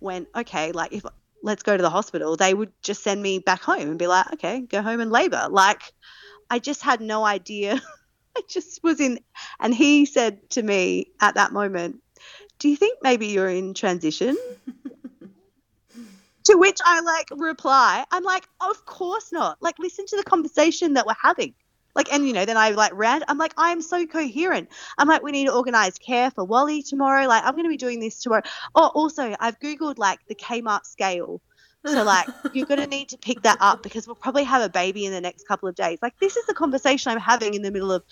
went okay like if let's go to the hospital they would just send me back home and be like okay go home and labor. Like i just had no idea. (laughs) I just was in and he said to me at that moment do you think maybe you're in transition? (laughs) To which i like reply i'm like of course not. Like listen to the conversation that we're having. Like and you know then i like ran i'm like i'm so coherent. I'm like we need to organize care for wally tomorrow. Like i'm going to be doing this tomorrow. Oh also i've googled like the kmart scale so like you're going to need to pick that up because we'll probably have a baby in the next couple of days. Like this is the conversation i'm having in the middle of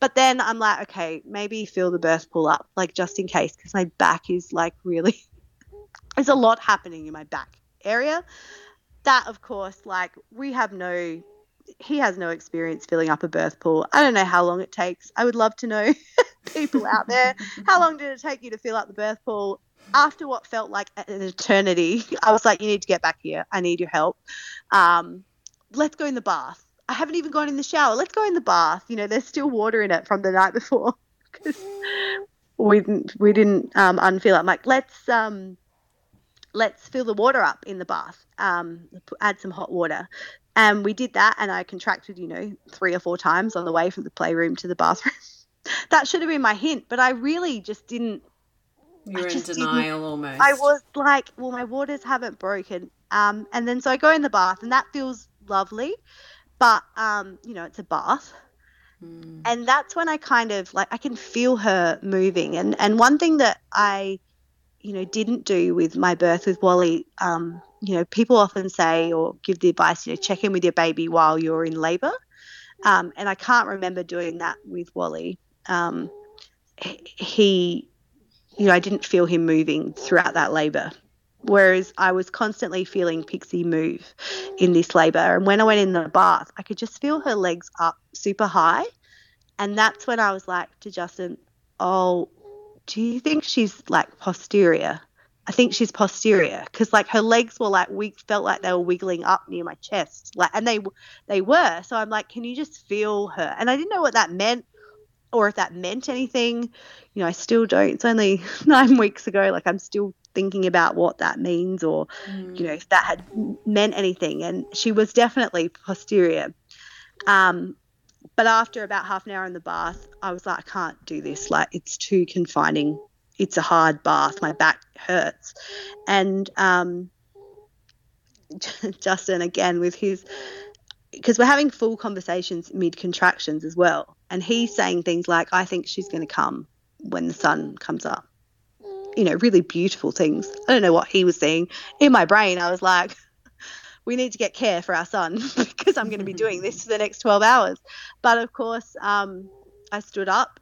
but then i'm like okay maybe fill the birth pool up like just in case because my back is like really (laughs) there's a lot happening in my back area. That of course like we have no he has no experience filling up a birth pool i don't know how long it takes. I would love to know (laughs) people out there. How long did it take you to fill up the birth pool after what felt like an eternity (laughs) i was like you need to get back here. I need your help. Um, let's go in the bath. I haven't even gone in the shower. Let's go in the bath. You know there's still water in it from the night before. (laughs) 'Cause we didn't we didn't um, unfill it. I'm like let's um let's fill the water up in the bath um, add some hot water. And we did that and i contracted you know three or four times on the way from the playroom to the bathroom. (laughs) That should have been my hint but i really just didn't You're in denial almost. I was like, well, my waters haven't broken. Um, and then so I go in the bath, and that feels lovely, but um, you know, it's a bath, Mm. and that's when I kind of like I can feel her moving. And and one thing that I you know, didn't do with my birth with Wally, um, you know, people often say or give the advice, you know, check in with your baby while you're in labour. Um, and I can't remember doing that with Wally. Um, he, you know, I didn't feel him moving throughout that labour. Whereas I was constantly feeling Pixie move in this labour. And when I went in the bath, I could just feel her legs up super high. And that's when I was like to Justin, oh, do you think she's like posterior? I think she's posterior because like her legs were like we felt like they were wiggling up near my chest, like and they they were. So I'm like, can you just feel her? And I didn't know what that meant or if that meant anything. You know, I still don't. It's only (laughs) nine weeks ago. Like I'm still thinking about what that means or mm. you know if that had meant anything. And she was definitely posterior. Um, but after about half an hour in the bath, I was like, I can't do this. Like, it's too confining. It's a hard bath. My back hurts. And um, (laughs) Justin, again, with his, because we're having full conversations mid contractions as well. And he's saying things like, I think she's going to come when the sun comes up. You know, really beautiful things. I don't know what he was saying. In my brain, I was like, (laughs) we need to get care for our son (laughs) because I'm going to be doing this for the next 12 hours. But of course, um, I stood up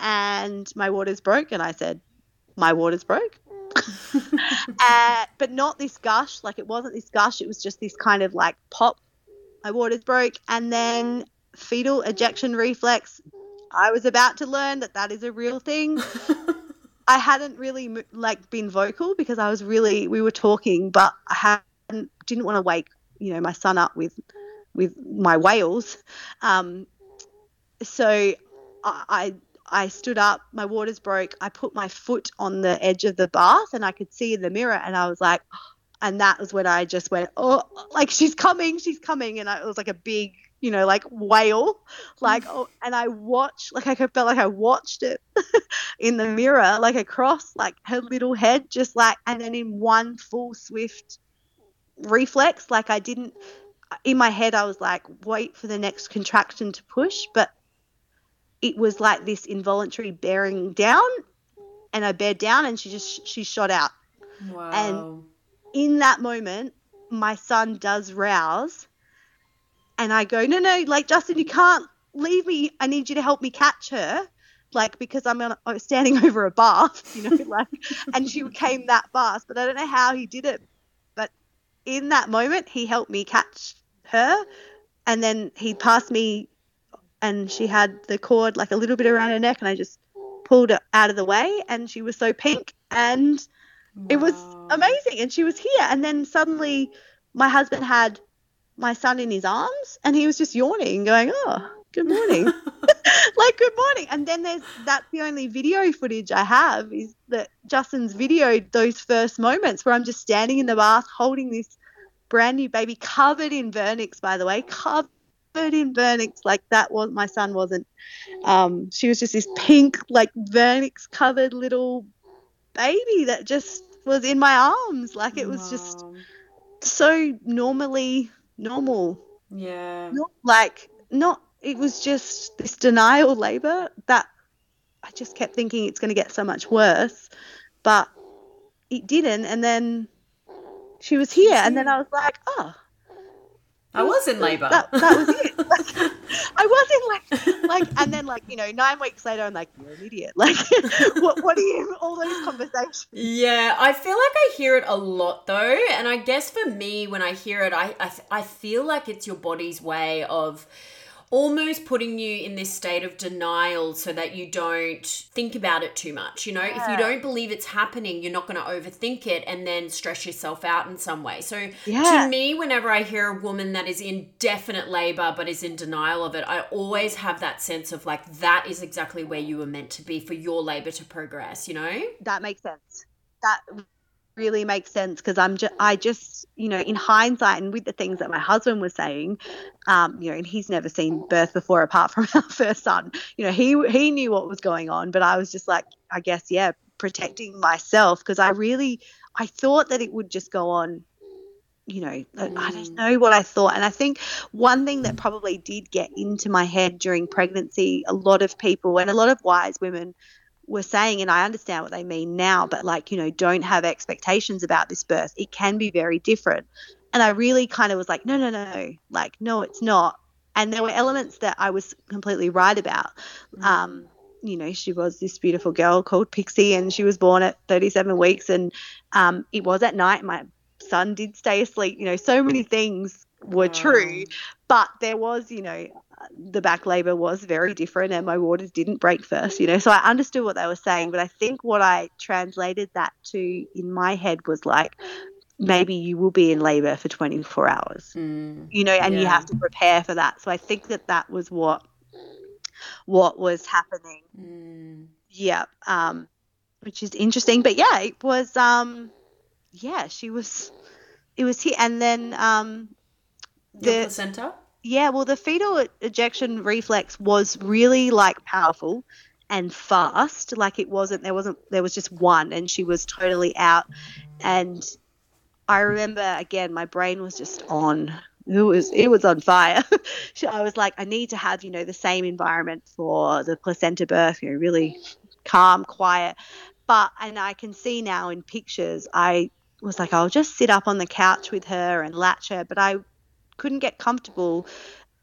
and my waters broke, and I said, My waters broke. (laughs) uh, but not this gush. Like it wasn't this gush, it was just this kind of like pop. My waters broke, and then fetal ejection reflex. I was about to learn that that is a real thing. (laughs) I hadn't really like been vocal because I was really we were talking, but I hadn't didn't want to wake you know my son up with with my wails. Um, so I I stood up, my waters broke. I put my foot on the edge of the bath and I could see in the mirror and I was like (gasps) and that was when I just went, Oh, like she's coming, she's coming and I, it was like a big, you know, like wail. Like oh and I watched like I felt like I watched it (laughs) in the mirror, like across like her little head, just like and then in one full swift reflex. Like I didn't, in my head, I was like, wait for the next contraction to push, but it was like this involuntary bearing down, and I bared down, and she just she shot out. Wow. And in that moment, my son does rouse, and I go, no, no, like Justin, you can't leave me. I need you to help me catch her like because I'm on, I was standing (laughs) over a bath, you know, (laughs) like, and she came that fast, but I don't know how he did it But in that moment, he helped me catch her, and then he passed me, and she had the cord like a little bit around her neck, and I just pulled it out of the way, and she was so pink, and wow. it was amazing, and she was here, and then suddenly my husband had my son in his arms, and he was just yawning, going, "Oh, good morning." (laughs) (laughs) like good morning and then there's that's the only video footage i have is that justin's videoed those first moments where i'm just standing in the bath holding this brand new baby covered in vernix by the way covered in vernix like that was my son wasn't um she was just this pink like vernix covered little baby that just was in my arms like it was wow. just so normally normal yeah not like not it was just this denial labor that I just kept thinking it's going to get so much worse, but it didn't. And then she was here, and then I was like, oh. I was in labour. That, that was it. Like, (laughs) I was in like, like, and then like you know, nine weeks later, I'm like, you're an idiot. (laughs) Like, what, what are you? All those conversations. Yeah, I feel like I hear it a lot though, and I guess for me, when I hear it, I I, I feel like it's your body's way of almost putting you in this state of denial so that you don't think about it too much. You know, yeah. if you don't believe it's happening, you're not going to overthink it and then stress yourself out in some way. So, yeah. to me, whenever I hear a woman that is in definite labor but is in denial of it, I always have that sense of like, that is exactly where you were meant to be for your labor to progress, you know? That makes sense. That really makes sense because I'm just I just you know in hindsight and with the things that my husband was saying, um, you know, and he's never seen birth before apart from (laughs) our first son. You know, he he knew what was going on, but I was just like, I guess yeah, protecting myself because I really I thought that it would just go on. You know, mm. I don't mm. know what I thought. And I think one thing that probably did get into my head during pregnancy, a lot of people and a lot of wise women were saying, and I understand what they mean now, but like, you know, don't have expectations about this birth. It can be very different. And I really kind of was like, no, no, no, like, no, it's not. And there were elements that I was completely right about. Mm. Um, you know, she was this beautiful girl called Pixie, and she was born at 37 weeks, and um, it was at night. My son did stay asleep. You know, so many things were true, but there was, you know, the back labor was very different and my waters didn't break first, you know. So I understood what they were saying, but I think what I translated that to in my head was like maybe you will be in labor for 24 hours. Mm, you know, and yeah. you have to prepare for that. So I think that that was what what was happening. Mm. Yeah. Um which is interesting, but yeah, it was um yeah, she was it was here and then um the placenta yeah, well, the fetal ejection reflex was really like powerful and fast. Like it wasn't, there wasn't, there was just one, and she was totally out. And I remember again, my brain was just on. It was it was on fire. (laughs) I was like, I need to have you know the same environment for the placenta birth. You know, really calm, quiet. But and I can see now in pictures, I was like, I'll just sit up on the couch with her and latch her. But I couldn't get comfortable.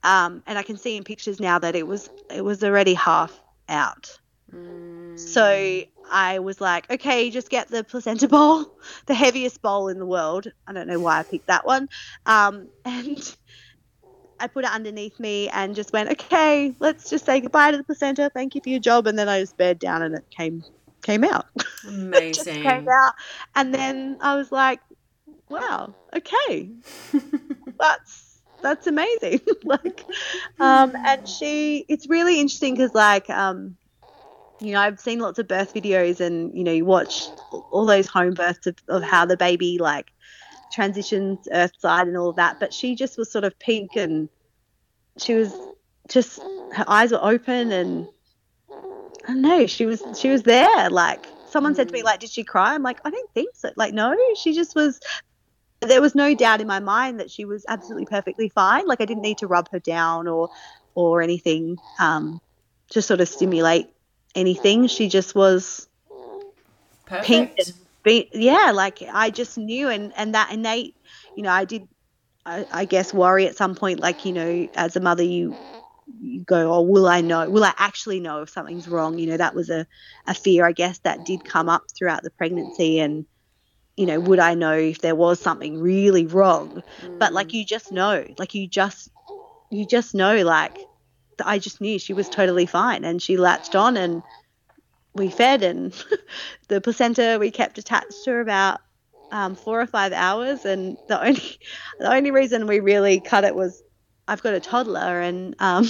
Um, and I can see in pictures now that it was it was already half out. Mm. So I was like, okay, just get the placenta (laughs) bowl, the heaviest bowl in the world. I don't know why I picked that one. Um, and (laughs) I put it underneath me and just went, okay, let's just say goodbye to the placenta. Thank you for your job. And then I just bared down and it came came out. (laughs) Amazing. came out. And then I was like, wow, okay, that's that's amazing. (laughs) like, um, and she, it's really interesting because like, um, you know, I've seen lots of birth videos and, you know, you watch all those home births of, of how the baby like transitions earthside and all of that. But she just was sort of pink and she was just, her eyes were open and I don't know, she was, she was there. Like, someone said to me, like, did she cry? I'm like, I don't think so. Like, no, she just was there was no doubt in my mind that she was absolutely perfectly fine. Like I didn't need to rub her down or or anything um, to sort of stimulate anything. She just was Perfect. pink be, yeah, like I just knew and and that innate, you know, I did I, I guess worry at some point like, you know, as a mother you you go, oh, will I know? Will I actually know if something's wrong? You know, that was a, a fear, I guess, that did come up throughout the pregnancy. And you know, would I know if there was something really wrong? Mm. But like mm. you just know, like you just you just know like I just knew she was totally fine and she latched on and we fed and (laughs) the placenta we kept attached to her about um, four or five hours and the only (laughs) the only reason we really cut it was I've got a toddler and um,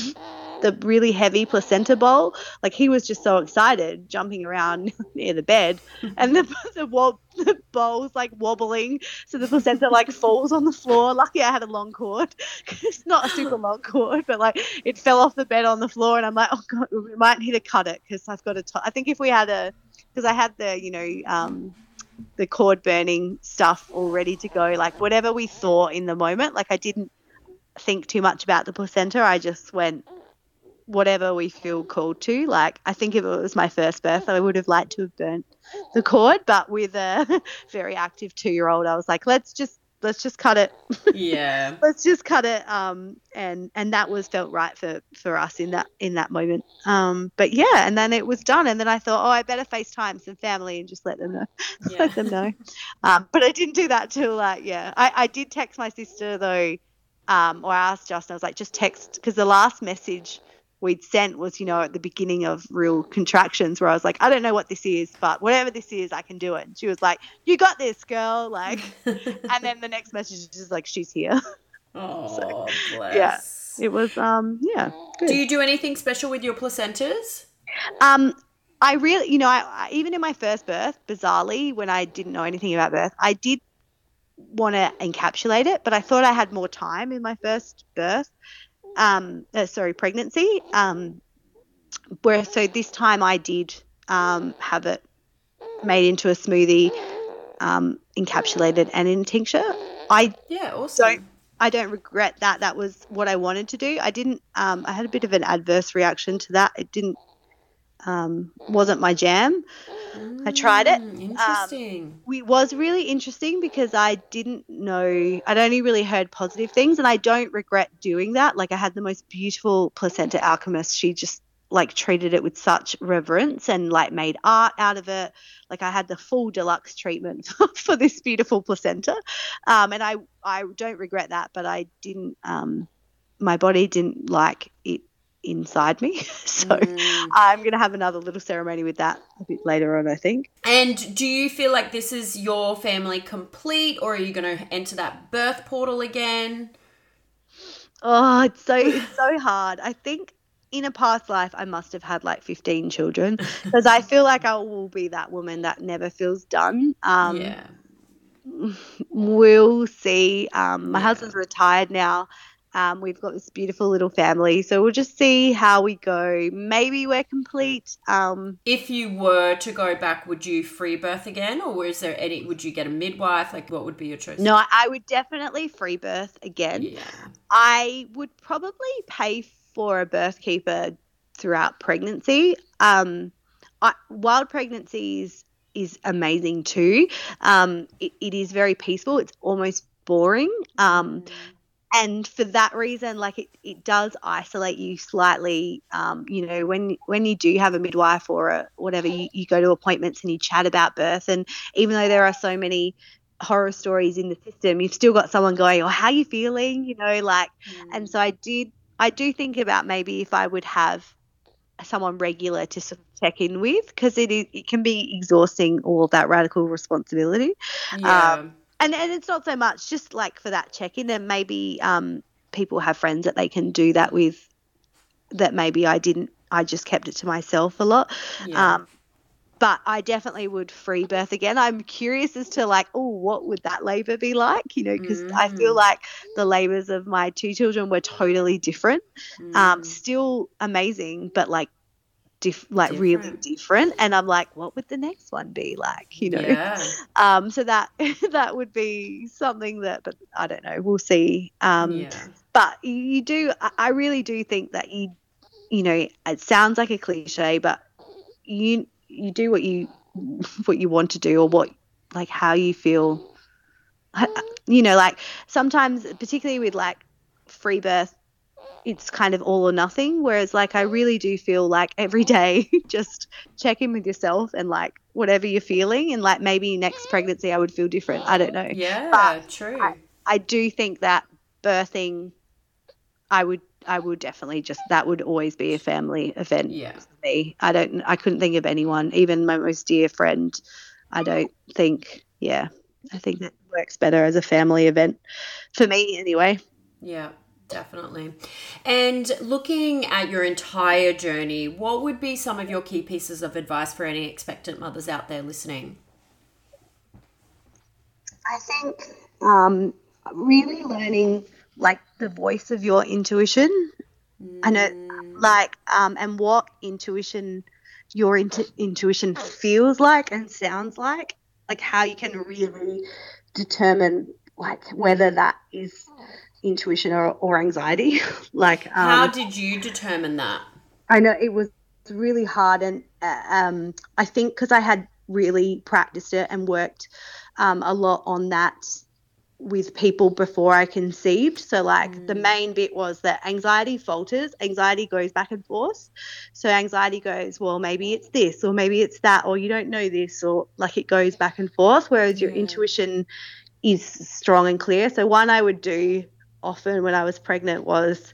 the really heavy placenta bowl. Like he was just so excited, jumping around (laughs) near the bed, (laughs) and the the, wob- the bowl's like wobbling, so the placenta like falls on the floor. Lucky I had a long cord. (laughs) it's not a super long cord, but like it fell off the bed on the floor, and I'm like, oh god, we might need to cut it because I've got a. T- I think if we had a, because I had the you know um the cord burning stuff all ready to go, like whatever we thought in the moment. Like I didn't think too much about the placenta. I just went, whatever we feel called to. Like, I think if it was my first birth, I would have liked to have burnt the cord, but with a (laughs) very active two year old, I was like, let's just let's just cut it. Yeah. (laughs) let's just cut it. Um, and and that was felt right for for us in that in that moment. Um, but yeah, and then it was done, and then I thought, oh, I better FaceTime some family and just let them know, (laughs) yeah. let them know. Um, but I didn't do that till like yeah, I I did text my sister though. Um, or I asked Justin, I was like, just text because the last message we'd sent was, you know, at the beginning of real contractions where I was like, I don't know what this is, but whatever this is, I can do it. And she was like, You got this, girl. Like, (laughs) and then the next message is just like, She's here. Oh, (laughs) so, bless. Yeah. It was, um, yeah. Good. Do you do anything special with your placentas? Um, I really, you know, I, I, even in my first birth, bizarrely, when I didn't know anything about birth, I did want to encapsulate it, but I thought I had more time in my first birth um, uh, sorry, pregnancy. Um, where so this time I did um, have it made into a smoothie, um, encapsulated and in tincture. I yeah, awesome. Don't, I don't regret that. That was what I wanted to do. I didn't. Um, I had a bit of an adverse reaction to that. It didn't um, wasn't my jam. I tried it. Mm, Interesting. it was really interesting because I didn't know, I'd only really heard positive things, and I don't regret doing that. Like, I had the most beautiful placenta alchemist. She just like treated it with such reverence and like made art out of it. Like, I had the full deluxe treatment (laughs) for this beautiful placenta, um, and I I don't regret that, but I didn't. Um, my body didn't like it inside me. (laughs) So Mm. I'm going to have another little ceremony with that a bit later on, I think. And do you feel like this is your family complete, or are you going to enter that birth portal again? Oh, it's so it's so (laughs) hard. I think in a past life I must have had like 15 children (laughs) because I feel like I will be that woman that never feels done. Um yeah. we'll see. Um my Yeah. husband's retired now. Um, we've got this beautiful little family, so we'll just see how we go. Maybe we're complete. Um, If you were to go back, would you free birth again, or is there any? Would you get a midwife? Like, what would be your choice? no, I- would definitely free birth again. Yeah. I would probably pay for a birth keeper throughout pregnancy. Um, I, wild pregnancies is amazing too. Um, it, it is very peaceful. It's almost boring. Um, and for that reason, like it, it does isolate you slightly. Um, you know, when when you do have a midwife or a whatever, you, you go to appointments and you chat about birth. And even though there are so many horror stories in the system, you've still got someone going, "Oh, how you feeling?" You know, like and so I did. I do think about maybe if I would have someone regular to sort of check in with because it is it can be exhausting all that radical responsibility. yeah. And and it's not so much just like for that check in. And maybe um, people have friends that they can do that with. That maybe I didn't. I just kept it to myself a lot. yeah. Um, but I definitely would free birth again. I'm curious as to like, oh, what would that labor be like? You know, because I feel Mm. like the labors of my two children were totally different. Um, Mm. still amazing, but like, diff- like really Different. different. And I'm like, what would the next one be like? You know. Yeah. (laughs) Um, so that (laughs) that would be something that, but I don't know. We'll see. Um, yeah. but you- do I- i really do think that you you know it sounds like a cliche but you you do what you (laughs) what you want to do or what like how you feel you know like sometimes particularly with like free birth it's kind of all or nothing whereas like i mm. really do feel like every day (laughs) just check in with yourself and like whatever you're feeling and like maybe next pregnancy i would feel different i don't know Yeah. True. I do think that birthing, I would, I would definitely just that would always be a family event yeah. for me. I don't, I couldn't think of anyone, even my most dear friend. I don't think, yeah, I think that works better as a family event for me anyway. Yeah, definitely. And looking at your entire journey, what would be some of your key pieces of advice for any expectant mothers out there listening? I think um, really learning like the voice of your intuition. I know, like, um, and what intuition, your intu- intuition feels like and sounds like, like how you can really determine like whether that is intuition or, or anxiety. (laughs) like, um, How did you determine that? I know it was really hard, and uh, um, I think because I had really practiced it and worked um, a lot on that with people before I conceived. So, like, the main bit was that anxiety falters, anxiety goes back and forth. So, anxiety goes, well, maybe it's this, or maybe it's that, or you don't know this, or like it goes back and forth. Whereas your Yeah. intuition is strong and clear. So, one I would do often when I was pregnant was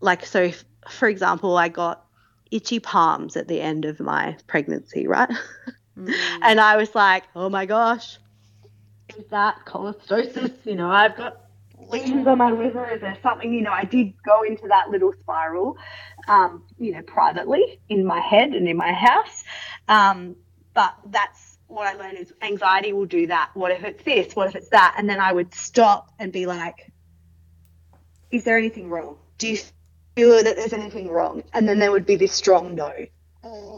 like, so if, for example, I got itchy palms at the end of my pregnancy, right? Mm. (laughs) And I was like, oh my gosh, is that cholestasis? You know, I've got lesions on my liver. Is there something? You know, I did go into that little spiral, um, you know, privately in my head and in my house. Um, but that's what I learned is anxiety will do that. What if it's this? What if it's that? And then I would stop and be like, is there anything wrong? Do you feel that there's anything wrong? And then there would be this strong no.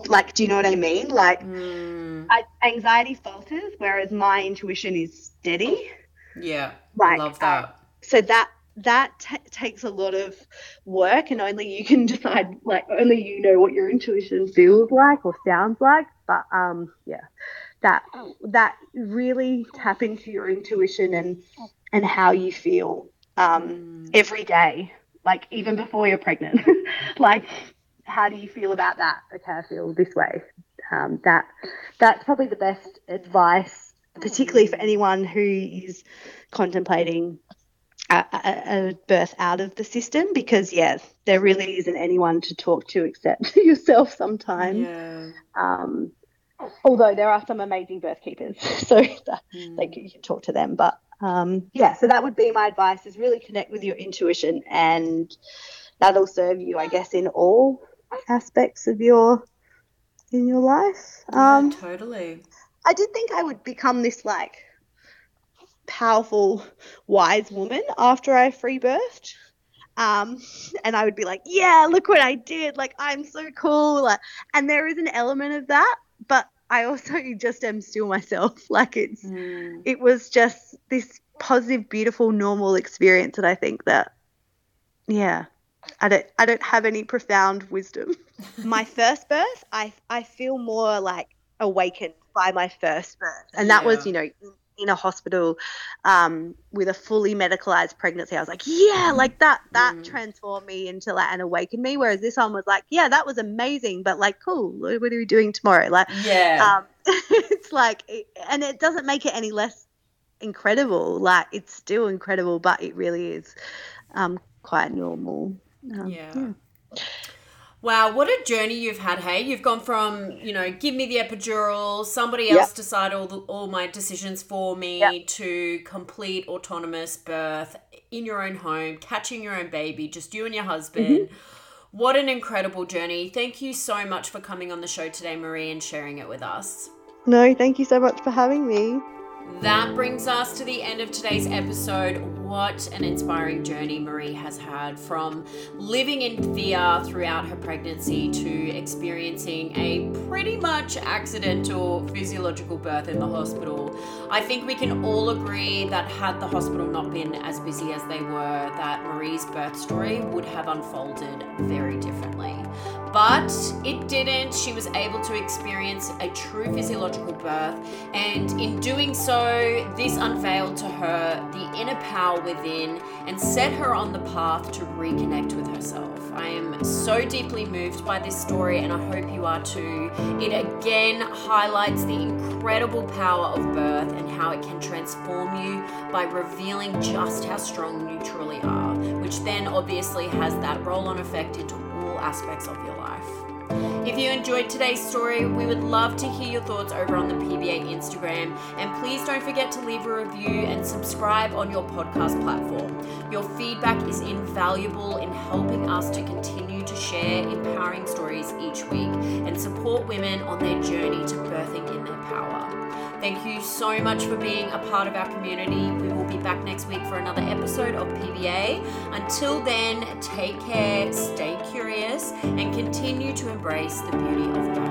Like, do you know what I mean? Like, Mm. I, anxiety falters, whereas my intuition is steady. Yeah. Like, Love uh, that. So that that t- takes a lot of work and only you can (laughs) decide like only you know what your intuition feels like or sounds like but um yeah that that really tap into your intuition and and how you feel um mm. every day like even before you're pregnant (laughs) like how do you feel about that okay i feel this way um, that that's probably the best advice particularly for anyone who is contemplating a, a, birth out of the system because yes, there really isn't anyone to talk to except (laughs) yourself sometimes yeah. um, although there are some amazing birth keepers (laughs) so (laughs) that, mm. like you can talk to them but um, yeah so that would be my advice is really connect with your intuition and that'll serve you i guess in all aspects of your in your life um, yeah, totally i did think i would become this like powerful, wise woman after I free birthed. Um, and I would be like, yeah, look what I did. Like, I'm so cool. Like, and there is an element of that, but I also (laughs) just am still myself. (laughs) Like, it's, mm. it was just this positive, beautiful, normal experience that I think that, yeah, I don't, I don't have any profound wisdom. (laughs) my first birth, I, I feel more like awakened by my first birth. And that yeah. was, you know, in a hospital um, with a fully medicalized pregnancy, I was like, yeah, like that that mm. transformed me into like and awakened me. Whereas this one was like, yeah, that was amazing, but like, cool. What are we doing tomorrow? Like, yeah, um, (laughs) it's like, and it doesn't make it any less incredible. Like, it's still incredible, but it really is um, quite normal. Um, yeah. yeah. Wow, what a journey you've had, hey? You've gone from, you know, give me the epidural, somebody else yep. decide all the, all my decisions for me yep. to complete autonomous birth in your own home, catching your own baby, just you and your husband. Mm-hmm. What an incredible journey. Thank you so much for coming on the show today, Marie, and sharing it with us. No, thank you so much for having me. That brings us to the end of today's episode. What an inspiring journey Marie has had from living in fear throughout her pregnancy to experiencing a pretty much accidental physiological birth in the hospital. I think we can all agree that had the hospital not been as busy as they were, that Marie's birth story would have unfolded very differently. But it didn't. She was able to experience a true physiological birth, and in doing so, this unveiled to her the inner power within and set her on the path to reconnect with herself. I am so deeply moved by this story, and I hope you are too. It again highlights the incredible power of birth and how it can transform you by revealing just how strong you truly are, which then obviously has that roll on effect into all aspects of your life. If you enjoyed today's story, we would love to hear your thoughts over on the PBA Instagram. And please don't forget to leave a review and subscribe on your podcast platform. Your feedback is invaluable in helping us to continue to share empowering stories each week and support women on their journey to birthing in their power. Thank you so much for being a part of our community. We will be back next week for another episode of PBA. Until then, take care, stay curious, and continue to embrace the beauty of